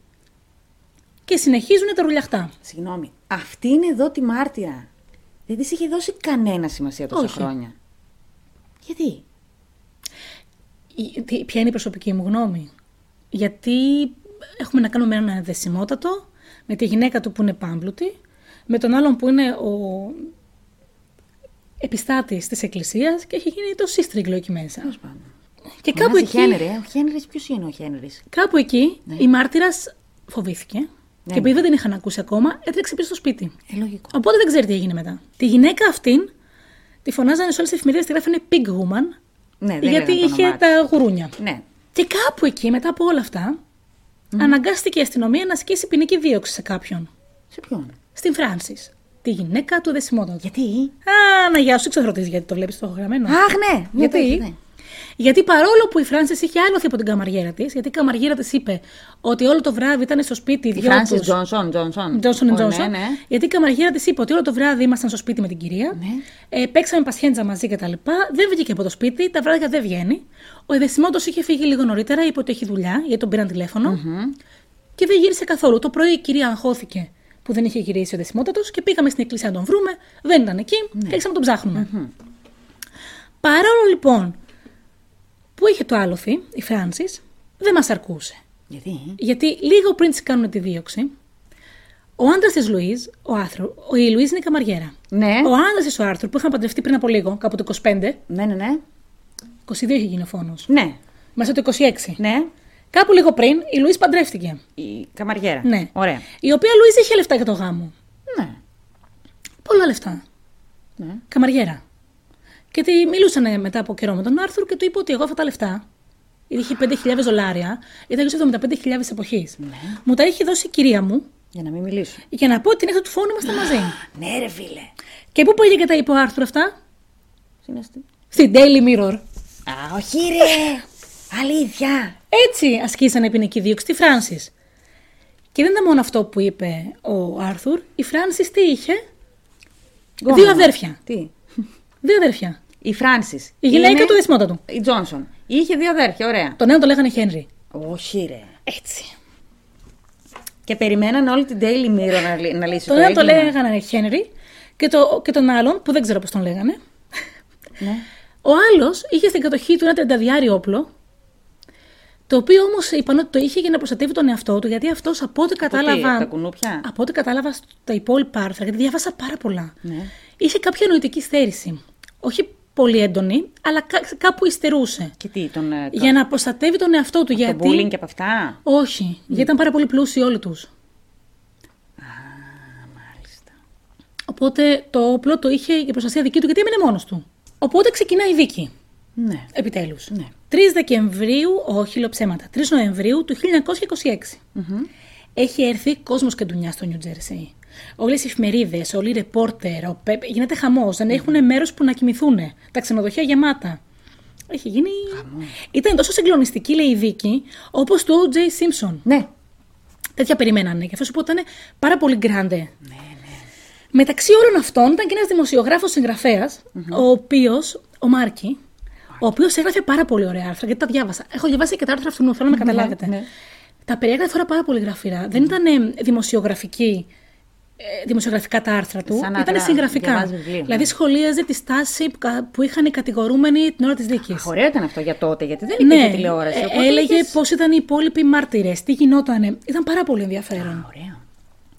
Και συνεχίζουν τα ρουλιαχτά. Συγγνώμη. Αυτή είναι εδώ τη μάρτυρα. Δεν της είχε δώσει κανένα σημασία τόσα Όχι. χρόνια. Γιατί; Η- τι- Ποια είναι η προσωπική μου γνώμη; Γιατί έχουμε να κάνουμε με έναν δεσιμότατο, με τη γυναίκα του που είναι πάμπλουτη, με τον άλλον που είναι ο επιστάτης της εκκλησίας και έχει γίνει το σύστριγγλο εκεί μέσα. Τέλος πάντων. Και κάπου Φωνάζει εκεί, Χένρι, ε. Ο Χένρις, ποιος είναι ο Χένρις; κάπου εκεί η μάρτυρας φοβήθηκε και επειδή δεν την είχαν ακούσει ακόμα, έτρεξε πίσω στο σπίτι. Ε, λογικό. Οπότε δεν ξέρει τι έγινε μετά. Τη γυναίκα αυτήν τη φωνάζανε σε όλες τις εφημερίδες, τη γράφανε Pig Woman, Ναι, δεν γιατί λέγανε το είχε όνομά τα γουρούνια. της. Ναι. Και κάπου εκεί, μετά από όλα αυτά, αναγκάστηκε η αστυνομία να ασκήσει ποινική δίωξη σε κάποιον. Σε ποιον; Στην Φράνση. Τη γυναίκα του δεσιμότατου. Γιατί; Α, να γεια σου, ξεχωριστή γιατί το βλέπεις το έχω γραμμένο. Αχ, ναι. ναι, γιατί, το έχετε. Γιατί παρόλο που η Φράνση είχε άλοθη από την καμαριέρα της, γιατί η καμαριέρα της είπε ότι όλο το βράδυ ήταν στο σπίτι οι Η δυο Φράνσις τους- Τζόνσον. Τζόνσον. Johnson Ω, Johnson. Ναι, ναι. Γιατί η καμαριέρα της είπε ότι όλο το βράδυ ήμασταν στο σπίτι με την κυρία. Ναι. Ε, παίξαμε πασχέντζα μαζί κτλ. Δεν βγήκε από το σπίτι, τα βράδια δεν βγαίνει. Ο Εδεσιμότο είχε φύγει λίγο νωρίτερα, είπε ότι έχει δουλειά, γιατί τον πήραν τηλέφωνο. Και δεν γύρισε καθόλου. Το πρωί η κυρία αγχώθηκε που δεν είχε γυρίσει ο Εδεσιμότατος και πήγαμε στην εκκλησία να τον βρούμε. Δεν ήταν εκεί Ναι. και άρχισαμε να τον ψαχνουμε Παρόλο λοιπόν που είχε το άλοθη, η Φράνση, δεν μας αρκούσε. Γιατί; Γιατί λίγο πριν της κάνουν τη δίωξη, ο άντρας της Λουίζ, ο Άθρου, ο, η Λουίζ είναι η καμαριέρα. Ναι. Ο άντρας της ο Άρθουρ που είχαν παντρευτεί πριν από λίγο, κάπου το 25, 22 Ναι, ναι, ναι. είχε γίνει ο φόνος. Ναι. Μέσα το 26. Ναι. Κάπου λίγο πριν η Λουίζ παντρεύτηκε. Η καμαριέρα. Ναι. Ωραία. Η οποία Λουίζ είχε λεφτά για το γάμο. Ναι. Πολλά λεφτά. ναι. Καμαριέρα. Και τη μιλούσαν μετά από καιρό με τον Άρθουρ και του είπε ότι εγώ αυτά τα λεφτά. Είχε 5.000 δολάρια, ήταν γύρω σε 75.000 εποχής. Μου τα είχε δώσει η κυρία μου Για να μην μιλήσω. για να πω ότι την έχετε του φόνου είμαστε μαζί. Ναι, ρε φίλε. και πού πήγε και τα είπε ο Άρθουρ αυτά, Συνέστη. Στην Daily Mirror. Α, όχι ρε. Αλήθεια. Έτσι ασκήσανε ποινική δίωξη στη Φράνση. Και δεν ήταν μόνο αυτό που είπε ο Άρθουρ. Η Φράνσις τι είχε; Γκόμενα. Δύο αδέρφια. Τι; Δύο αδέρφια. Η Φράνσις. Η γυναίκα είναι του δεσμότα του; Η Τζόνσον. Είχε δύο αδέρφια, ωραία. Τον ένα το λέγανε Χένρι. Όχι, ρε. Έτσι. Και περιμέναν όλη την Daily Mirror να, λύ- να λύσει Τον το ένα το έγκλημα. λέγανε Χένρι και, το, και τον άλλον, που δεν ξέρω πώς τον λέγανε. Ναι. Ο άλλος είχε στην κατοχή του ένα τριανταδιάρι όπλο. Το οποίο όμως είπαν ότι το είχε για να προστατεύει τον εαυτό του, γιατί αυτός από ό,τι Από τι, κατάλαβα. τα κουνούπια; Από ό,τι κατάλαβα στα υπόλοιπα άρθρα, γιατί διάβασα πάρα πολλά. Ναι. Είχε κάποια νοητική στέρηση. Όχι πολύ έντονη, αλλά κά- κάπου υστερούσε. Και τι, τον, ε, Για να προστατεύει τον εαυτό του. το γιατί... bullying και από αυτά; Όχι, γιατί ήταν πάρα πολύ πλούσιοι όλοι τους. Μάλιστα. Οπότε το όπλο το είχε για προστασία δική του, γιατί έμεινε μόνος του. Οπότε ξεκινάει η δίκη. Ναι. Επιτέλους. Ναι. 3 Δεκεμβρίου, όχι λοψέματα, 3 Νοεμβρίου του 1926. Έχει έρθει κόσμος και ντουνιά στο Νιου Τζέρσι. Όλες οι εφημερίδες, όλοι οι ρεπόρτερ, ο Πεπ, γίνεται χαμός. Δεν έχουν μέρος που να κοιμηθούν. Τα ξενοδοχεία γεμάτα. Έχει γίνει. Ήταν τόσο συγκλονιστική, λέει η δίκη, όπως του O.J. Simpson. Ναι. Τέτοια περιμένανε. Και αυτό σου πω ήταν πάρα πολύ γκράντε. Μεταξύ όλων αυτών ήταν και ένας δημοσιογράφος ο οποίο, ο Μάρκη, ο οποίος έγραφε πάρα πολύ ωραία άρθρα, γιατί τα διάβασα. Έχω διαβάσει και τα άρθρα αυτού, θέλω να με καταλάβετε. ναι. Τα περιέγραφε όλα πάρα πολύ γραφειρά. Δεν ήταν ε, δημοσιογραφική. Ε, Δημοσιογραφικά τα άρθρα του, Σαν να ήταν γρα- συγγραφικά. διαβάζει βιβλίο, δηλαδή ναι. σχολίαζε τη στάση που, κα- που είχαν οι κατηγορούμενοι την ώρα της δίκης. Αχ, ωραίο ήταν αυτό για τότε, γιατί δεν υπήρχε τηλεόραση. ε, οπότε έλεγε είχες- πώς ήταν οι υπόλοιποι μάρτυρε, τι γινότανε. Ήταν πάρα πολύ ενδιαφέρον. Ωραίο.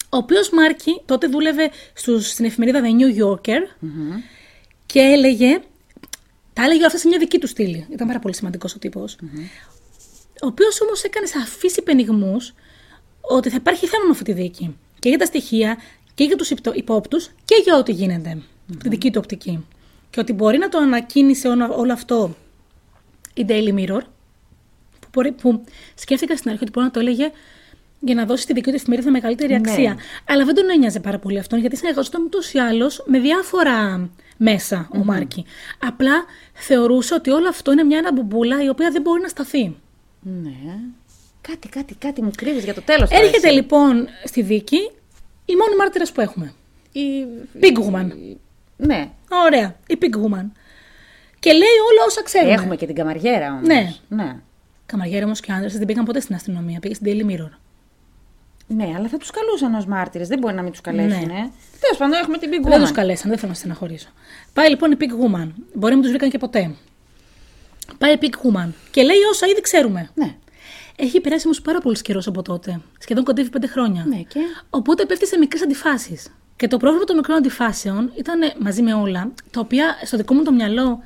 Ο οποίος Μάρκη τότε δούλευε στους, στην εφημερίδα The New Yorker και έλεγε. Τα έλεγε όλα αυτά σε μια δική του στήλη. Ήταν πάρα πολύ σημαντικός ο τυπο Ο οποίος όμως έκανε σαφείς υπενιγμούς ότι θα υπάρχει θέμα με αυτή τη δίκη. Και για τα στοιχεία και για τους υπόπτους και για ό,τι γίνεται. από Τη δική του οπτική. Και ότι μπορεί να το ανακοίνησε όλο, όλο αυτό η Daily Mirror, που, μπορεί, που σκέφτηκα στην αρχή ότι μπορεί να το έλεγε για να δώσει στη δική του εφημερίδα μεγαλύτερη Ναι. αξία. Αλλά δεν τον ένοιαζε πάρα πολύ αυτόν, γιατί συνεργαζόταν ούτως ή άλλως με διάφορα μέσα ο Μάρκη. Απλά θεωρούσε ότι όλο αυτό είναι μια αναμπουμπούλα η οποία δεν μπορεί να σταθεί. Ναι. Κάτι, κάτι, κάτι μου κρύβεις για το τέλος. τώρα Έρχεται εσύ. λοιπόν στη δίκη η μόνη μάρτυρας που έχουμε. Η... Big Woman. Ναι. Ωραία, η Big Woman. Και λέει όλα όσα ξέρουμε. Έχουμε και την καμαριέρα όμως. Ναι. Ναι. Καμαριέρα όμως και άντρε δεν πήγαν ποτέ στην αστυνομία, πήγε στην Daily Mirror. Ναι, αλλά θα τους καλούσαν ως μάρτυρες. Δεν μπορεί να μην τους καλέσουν. Ναι. Ε. Τέλος πάντων, έχουμε την Big Δεν του Woman. καλέσαν, δεν θέλω να στεναχωρήσω. Πάει λοιπόν η Big Woman. Μπορεί να μην τους βρήκαν και ποτέ. Πάει η Big Woman και λέει όσα ήδη ξέρουμε. Ναι. Έχει περάσει όμως πάρα πολύς καιρός από τότε. Σχεδόν κοντεύει πέντε χρόνια. Ναι, και; Οπότε πέφτει σε μικρές αντιφάσεις. Και το πρόβλημα των μικρών αντιφάσεων ήταν ε, μαζί με όλα, τα οποία στο δικό μου το μυαλό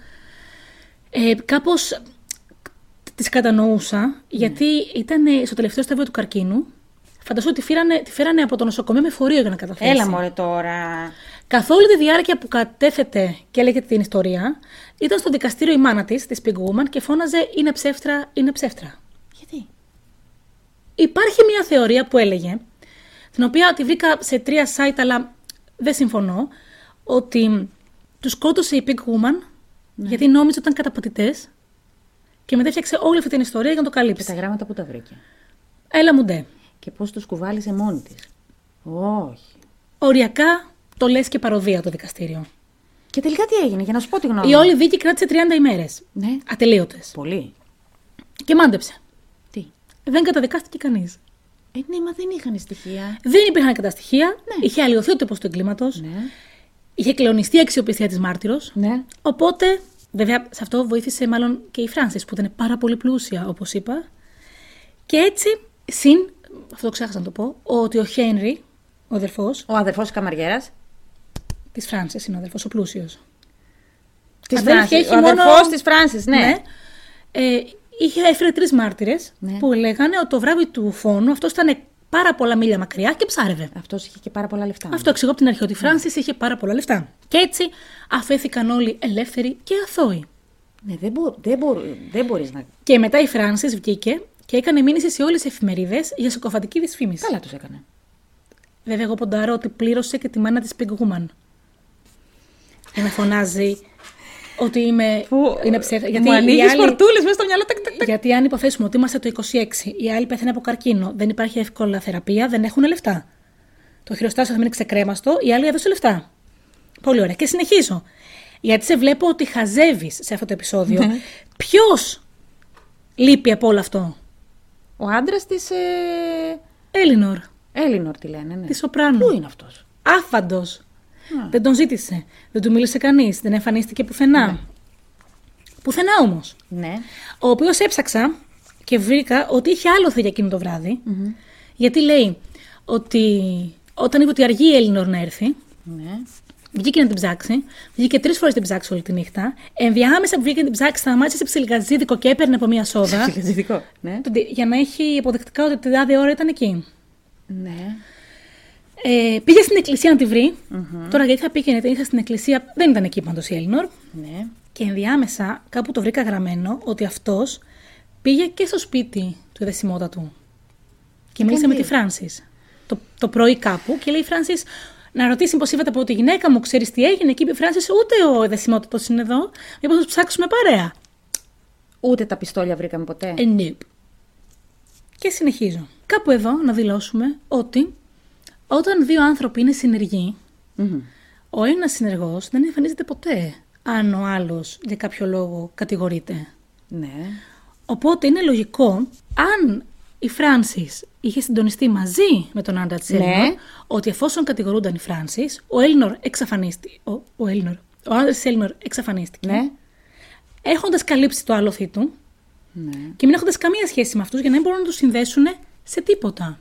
ε, κάπως τις κατανοούσα, γιατί ήταν ε, στο τελευταίο στάδιο του καρκίνου. Φανταζόμαι ότι φέρανε, τη φέρανε από το νοσοκομείο με φορείο για να καταθέσει. Έλα μωρέ τώρα. Καθ' όλη τη διάρκεια που κατέθετε και έλεγε την ιστορία, ήταν στο δικαστήριο η μάνα της, της Pig Woman, και φώναζε Είναι ψεύτρα, είναι ψεύτρα. Γιατί. Υπάρχει μια θεωρία που έλεγε, την οποία τη βρήκα σε τρία site, αλλά δεν συμφωνώ, ότι τους σκότωσε η Pig Woman γιατί νόμιζε ότι ήταν καταπατητέ και μετά έφτιαξε όλη αυτή την ιστορία για να το Και καλύψει. τα γράμματα που τα βρήκε; Έλα μου ντε. Και πώς τους κουβάλισε μόνη της; Όχι. Οριακά το λες και παροδία το δικαστήριο. Και τελικά τι έγινε, για να σου πω τη γνώμη. Η μου. όλη δίκη κράτησε 30 ημέρες. Ναι. Ατελείωτες. Πολύ. Και μάντεψε. Τι. Δεν καταδικάστηκε κανείς. Ε, ναι, μα δεν είχαν στοιχεία. Δεν υπήρχαν κατά στοιχεία. Είχε αλλοιωθεί ο τύπος του εγκλήματος. Ναι. Είχε κλεονιστεί η αξιοπιστία της μάρτυρος. Ναι. Οπότε, βέβαια, σε αυτό βοήθησε μάλλον και η Φράνσις που ήταν πάρα πολύ πλούσια, όπως είπα. Και έτσι, συν, αυτό ξέχασα να το πω, ότι ο Χένρι, ο αδερφό Ο αδερφός της καμαριέρας. της Φράνσις, είναι ο αδερφός ο πλούσιος. Της Αδέρφια Φράνσης. έχει Ο μόνο- αδερφός της Φράνσης, ναι. Ε, είχε έφερε τρεις μάρτυρες Ναι. που λέγανε ότι το βράδυ του φόνου αυτός ήταν πάρα πολλά μίλια μακριά και ψάρευε. Αυτός είχε και πάρα πολλά λεφτά. Αυτό εξηγώ από την αρχή ότι η Φράνσις είχε πάρα πολλά λεφτά. Και έτσι αφέθηκαν όλοι ελεύθεροι και αθώοι. Ναι, δεν, μπο, δεν, μπο, δεν μπορείς να... Και μετά η Φράνσις βγήκε και έκανε μήνυση σε όλες τις εφημερίδες για συκοφαντική δυσφήμιση. Καλά τους έκανε. Βέβαια, εγώ ποντάρω ότι πλήρωσε και τη μάνα της Pig Woman. Για να φωνάζει. Ότι είμαι, Που είναι ψεύτικο. μου ανοίγεις άλλοι... πορτούλες μέσα στο μυαλό. Τακ, τακ, τακ. Γιατί αν υποθέσουμε ότι είμαστε το 26, οι άλλοι πεθαίνουν από καρκίνο, δεν υπάρχει εύκολα θεραπεία, δεν έχουν λεφτά. Το χειροστάσιο θα μείνει ξεκρέμαστο, οι άλλοι έδωσαν λεφτά. Πολύ ωραία. Και συνεχίζω. Γιατί σε βλέπω ότι χαζεύεις σε αυτό το επεισόδιο. Ναι. Ποιος λείπει από όλο αυτό; Ο άντρας της. Ε... Έλληνορ, Έλληνορ τη λένε, ναι. της Σοπράνου. Πού είναι αυτός; Άφαντος. Δεν τον ζήτησε. Δεν του μίλησε κανείς. Δεν εμφανίστηκε πουθενά. Πουθενά όμως. Ναι. Ο οποίος έψαξα και βρήκα ότι είχε άλοθη για εκείνο το βραδυ Γιατί λέει ότι όταν είπε ότι αργεί η Έλληνορ να έρθει, ναι. βγήκε να την ψάξει. Βγήκε τρεις φορές την ψάξει όλη τη νύχτα. Ενδιάμεσα που βγήκε να την ψάξει, σταμάτησε σε ψιλικατζίδικο και έπαιρνε από μία σόδα. Ψυχαζητικό. Ναι. για να έχει αποδεκτικά ότι την τάδε ώρα ήταν εκεί. ναι. Ε, πήγε στην εκκλησία να τη βρει. Τώρα γιατί θα πήγαινε, ήρθε στην εκκλησία, δεν ήταν εκεί πάντως η Έλληνορ. Ναι. Και ενδιάμεσα κάπου το βρήκα γραμμένο ότι αυτός πήγε και στο σπίτι του εδεσιμότατου. Και μίλησε με κάνει; τη Φράνση. Το, το πρωί κάπου και λέει η Φράνση να ρωτήσει πώ είπατε από τη γυναίκα μου, ξέρεις τι έγινε. Και είπε η Φράνση, ούτε ο εδεσιμότατος είναι εδώ. Μήπως θα ψάξουμε παρέα. Ούτε τα πιστόλια βρήκαμε ποτέ; Ε, nope. Και συνεχίζω. Κάπου εδώ να δηλώσουμε ότι όταν δύο άνθρωποι είναι συνεργοί, Μμμ. ο ένας συνεργός δεν εμφανίζεται ποτέ αν ο άλλος για κάποιο λόγο κατηγορείται. Ναι. Οπότε είναι λογικό, αν η Φράνση είχε συντονιστεί μαζί με τον άντρα τη Ναι. Έλληνορ, ότι εφόσον κατηγορούνταν η Φράνση, ο Έλληνορ εξαφανίστηκε. Ο, ο, Έλληνορ, ο άντρα τη Έλληνορ εξαφανίστηκε. Ναι. Έχοντας καλύψει το άλοθη του Ναι. και μην έχοντας καμία σχέση με αυτούς για να μην μπορούν να τους συνδέσουν σε τίποτα.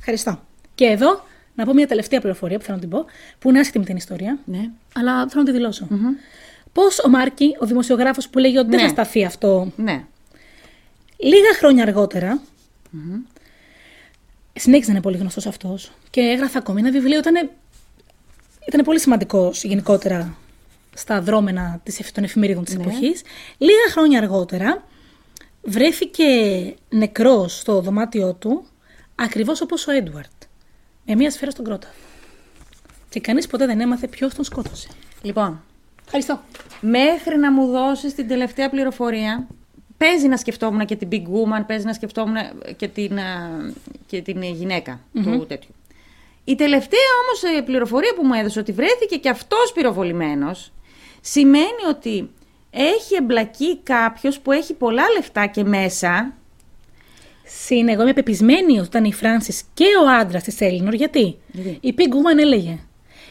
Ε. Ευχαριστώ. Και εδώ να πω μια τελευταία πληροφορία που θέλω να την πω, που είναι άσχετη με την ιστορία, Ναι. αλλά θέλω να τη δηλώσω. Πώς ο Μάρκη, ο δημοσιογράφος που λέγει ότι δεν Ναι. θα σταθεί αυτό Ναι. Λίγα χρόνια αργότερα, συνέχιζε να είναι πολύ γνωστός αυτός και έγραφε ακόμη ένα βιβλίο, ήταν, ήταν πολύ σημαντικός γενικότερα στα δρόμενα της, εφ- των εφημερίδων της εποχής. Λίγα χρόνια αργότερα βρέθηκε νεκρός στο δωμάτιό του, ακριβώς όπως ο Έντουαρτ, με μία σφαίρα στον κρότα. Και κανείς ποτέ δεν έμαθε ποιος τον σκότωσε. Λοιπόν, Ευχαριστώ. μέχρι να μου δώσεις την τελευταία πληροφορία, παίζει να σκεφτόμουν και την Big Woman, παίζει να σκεφτόμουν και την, α, και την γυναικα του τέτοιου. Η τελευταία όμως ε, πληροφορία που μου έδωσε ότι βρέθηκε και αυτός πυροβολημένος, σημαίνει ότι έχει εμπλακεί κάποιος που έχει πολλά λεφτά και μέσα, Συν, εγώ είμαι πεπισμένη ότι ήταν η Φράνση και ο άντρας της Έλληνορ. Γιατί; Γιατί; η Pig Woman έλεγε: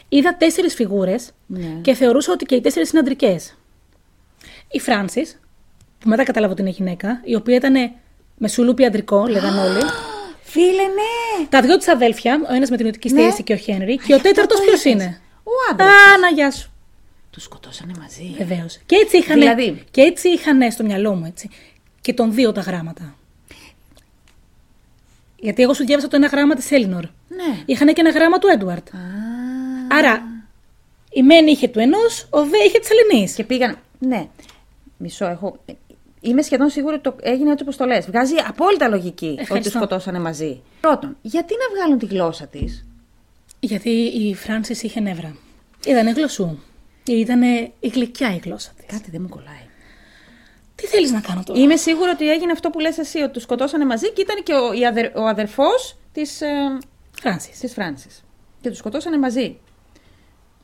Είδα τέσσερις φιγούρες Ναι. και θεωρούσα ότι και οι τέσσερις είναι αντρικές. Η Φράνση, που μετά κατάλαβα ότι είναι γυναίκα, η οποία ήταν με σουλούπι αντρικό, λέγαν όλοι. φίλε ναι, Τα δυο της αδέλφια, ο ένας με την ιδιωτική Ναι. στήριξη και ο Χένρι, και γι' ο αυτό τέταρτος το ποιος είπες. είναι; ο άντρας. Α, να γεια σου. Τους σκοτώσανε μαζί. Βεβαίως. Και έτσι είχαν. Δηλαδή; Και έτσι είχαν στο μυαλό μου έτσι. Και των δύο τα γράμματα. Γιατί εγώ σου διάβασα το ένα γράμμα της Έλληνορ. Ναι. Είχαν και ένα γράμμα του Έντουαρτ. Α, Άρα, η μεν είχε του ενός, ο δε είχε της Ελληνή. Και πήγαν. Ναι. Μισό, έχω. Είμαι σχεδόν σίγουρη ότι το έγινε έτσι όπως το λες. Βγάζει απόλυτα λογική ότι Ευχαριστώ. του σκοτώσανε μαζί. Πρώτον, γιατί να βγάλουν τη γλώσσα της; Γιατί η Φράνση είχε νεύρα. Ήτανε γλωσσού. Ήταν η γλυκιά η γλώσσα της. Κάτι δεν μου κολλάει. Τι θέλεις να κάνω τώρα; Είμαι σίγουρη ότι έγινε αυτό που λες εσύ, ότι τους σκοτώσανε μαζί και ήταν και ο, η αδερ, ο αδερφός της ε, Φράνσης. της Φράνσης. Και τους σκοτώσανε μαζί.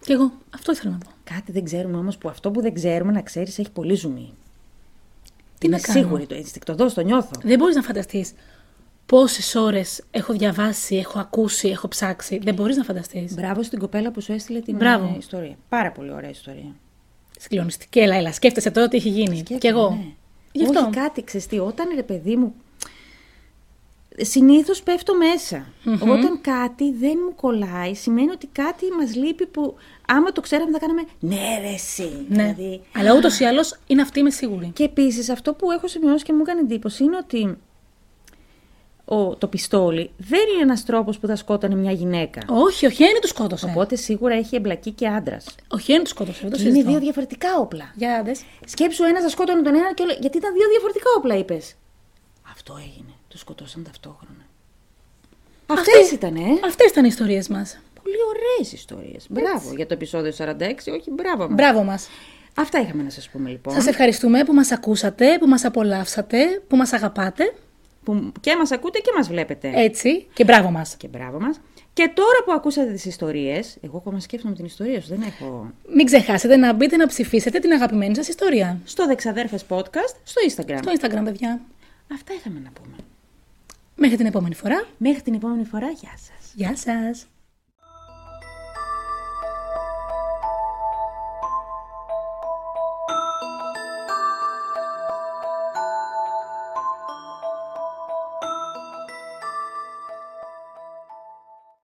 Κι εγώ αυτό ήθελα να πω. Κάτι δεν ξέρουμε όμως που αυτό που δεν ξέρουμε, να ξέρεις, έχει πολύ ζουμί. Τι Είμαι να κάνω; σίγουρη, το ενστικτοδό το νιώθω. Δεν μπορείς να φανταστείς πόσες ώρες έχω διαβάσει, έχω ακούσει, έχω ψάξει. Δεν μπορείς να φανταστείς. Μπράβο στην κοπέλα που σου έστειλε την Μπράβο. ε, ιστορία. Πάρα πολύ ωραία ιστορία. Συγκλονιστική. Έλα, έλα. Σκέφτεσαι τώρα τι έχει γίνει. Σκέφτομαι, Κι εγώ. ναι. Γι' αυτό. Όχι κάτι, ξέρεις τι, όταν ρε παιδί μου, συνήθως πέφτω μέσα. Όταν κάτι δεν μου κολλάει, σημαίνει ότι κάτι μας λείπει που άμα το ξέραμε θα κάναμε ναι ρε εσύ. Ναι. Δηλαδή, Αλλά ούτως ή άλλως είναι αυτή, είμαι σίγουρη. Και επίσης αυτό που έχω σημειώσει και μου έκανε εντύπωση είναι ότι ο, το πιστόλι δεν είναι ένας τρόπος που θα σκότωνε μια γυναίκα. Όχι, ο Χένι τους σκότωσε. Οπότε σίγουρα έχει εμπλακεί και άντρας. Ο Χένι τους σκότωσε. Δεν το Είναι συζητώ. δύο διαφορετικά όπλα. Για δες. Σκέψου ένας να σκότωνε τον ένα και όλο... Γιατί ήταν δύο διαφορετικά όπλα, είπες. Αυτό έγινε. Του σκοτώσαν ταυτόχρονα. Αυτές Αυτές- ήταν, ε. Αυτές ήταν οι ιστορίες μας. Πολύ Ωραίες ιστορίες. Μπράβο για το επεισόδιο 46, όχι μπράβο μας. Μπράβο μας. Αυτά είχαμε να σας πούμε λοιπόν. Σας ευχαριστούμε που μας ακούσατε, που μας απολαύσατε, που μας αγαπάτε. Που και μας ακούτε και μας βλέπετε. Έτσι. Και μπράβο μας. Και μπράβο μας. Και τώρα που ακούσατε τις ιστορίες, εγώ ακόμα σκέφτομαι την ιστορία σου, δεν έχω. Μην ξεχάσετε να μπείτε να ψηφίσετε την αγαπημένη σας ιστορία. Στο Δεξαδέρφες Podcast, στο Instagram. Στο Instagram, παιδιά. Αυτά είχαμε να πούμε. Μέχρι την επόμενη φορά. Μέχρι την επόμενη φορά, γεια σας. Γεια σας.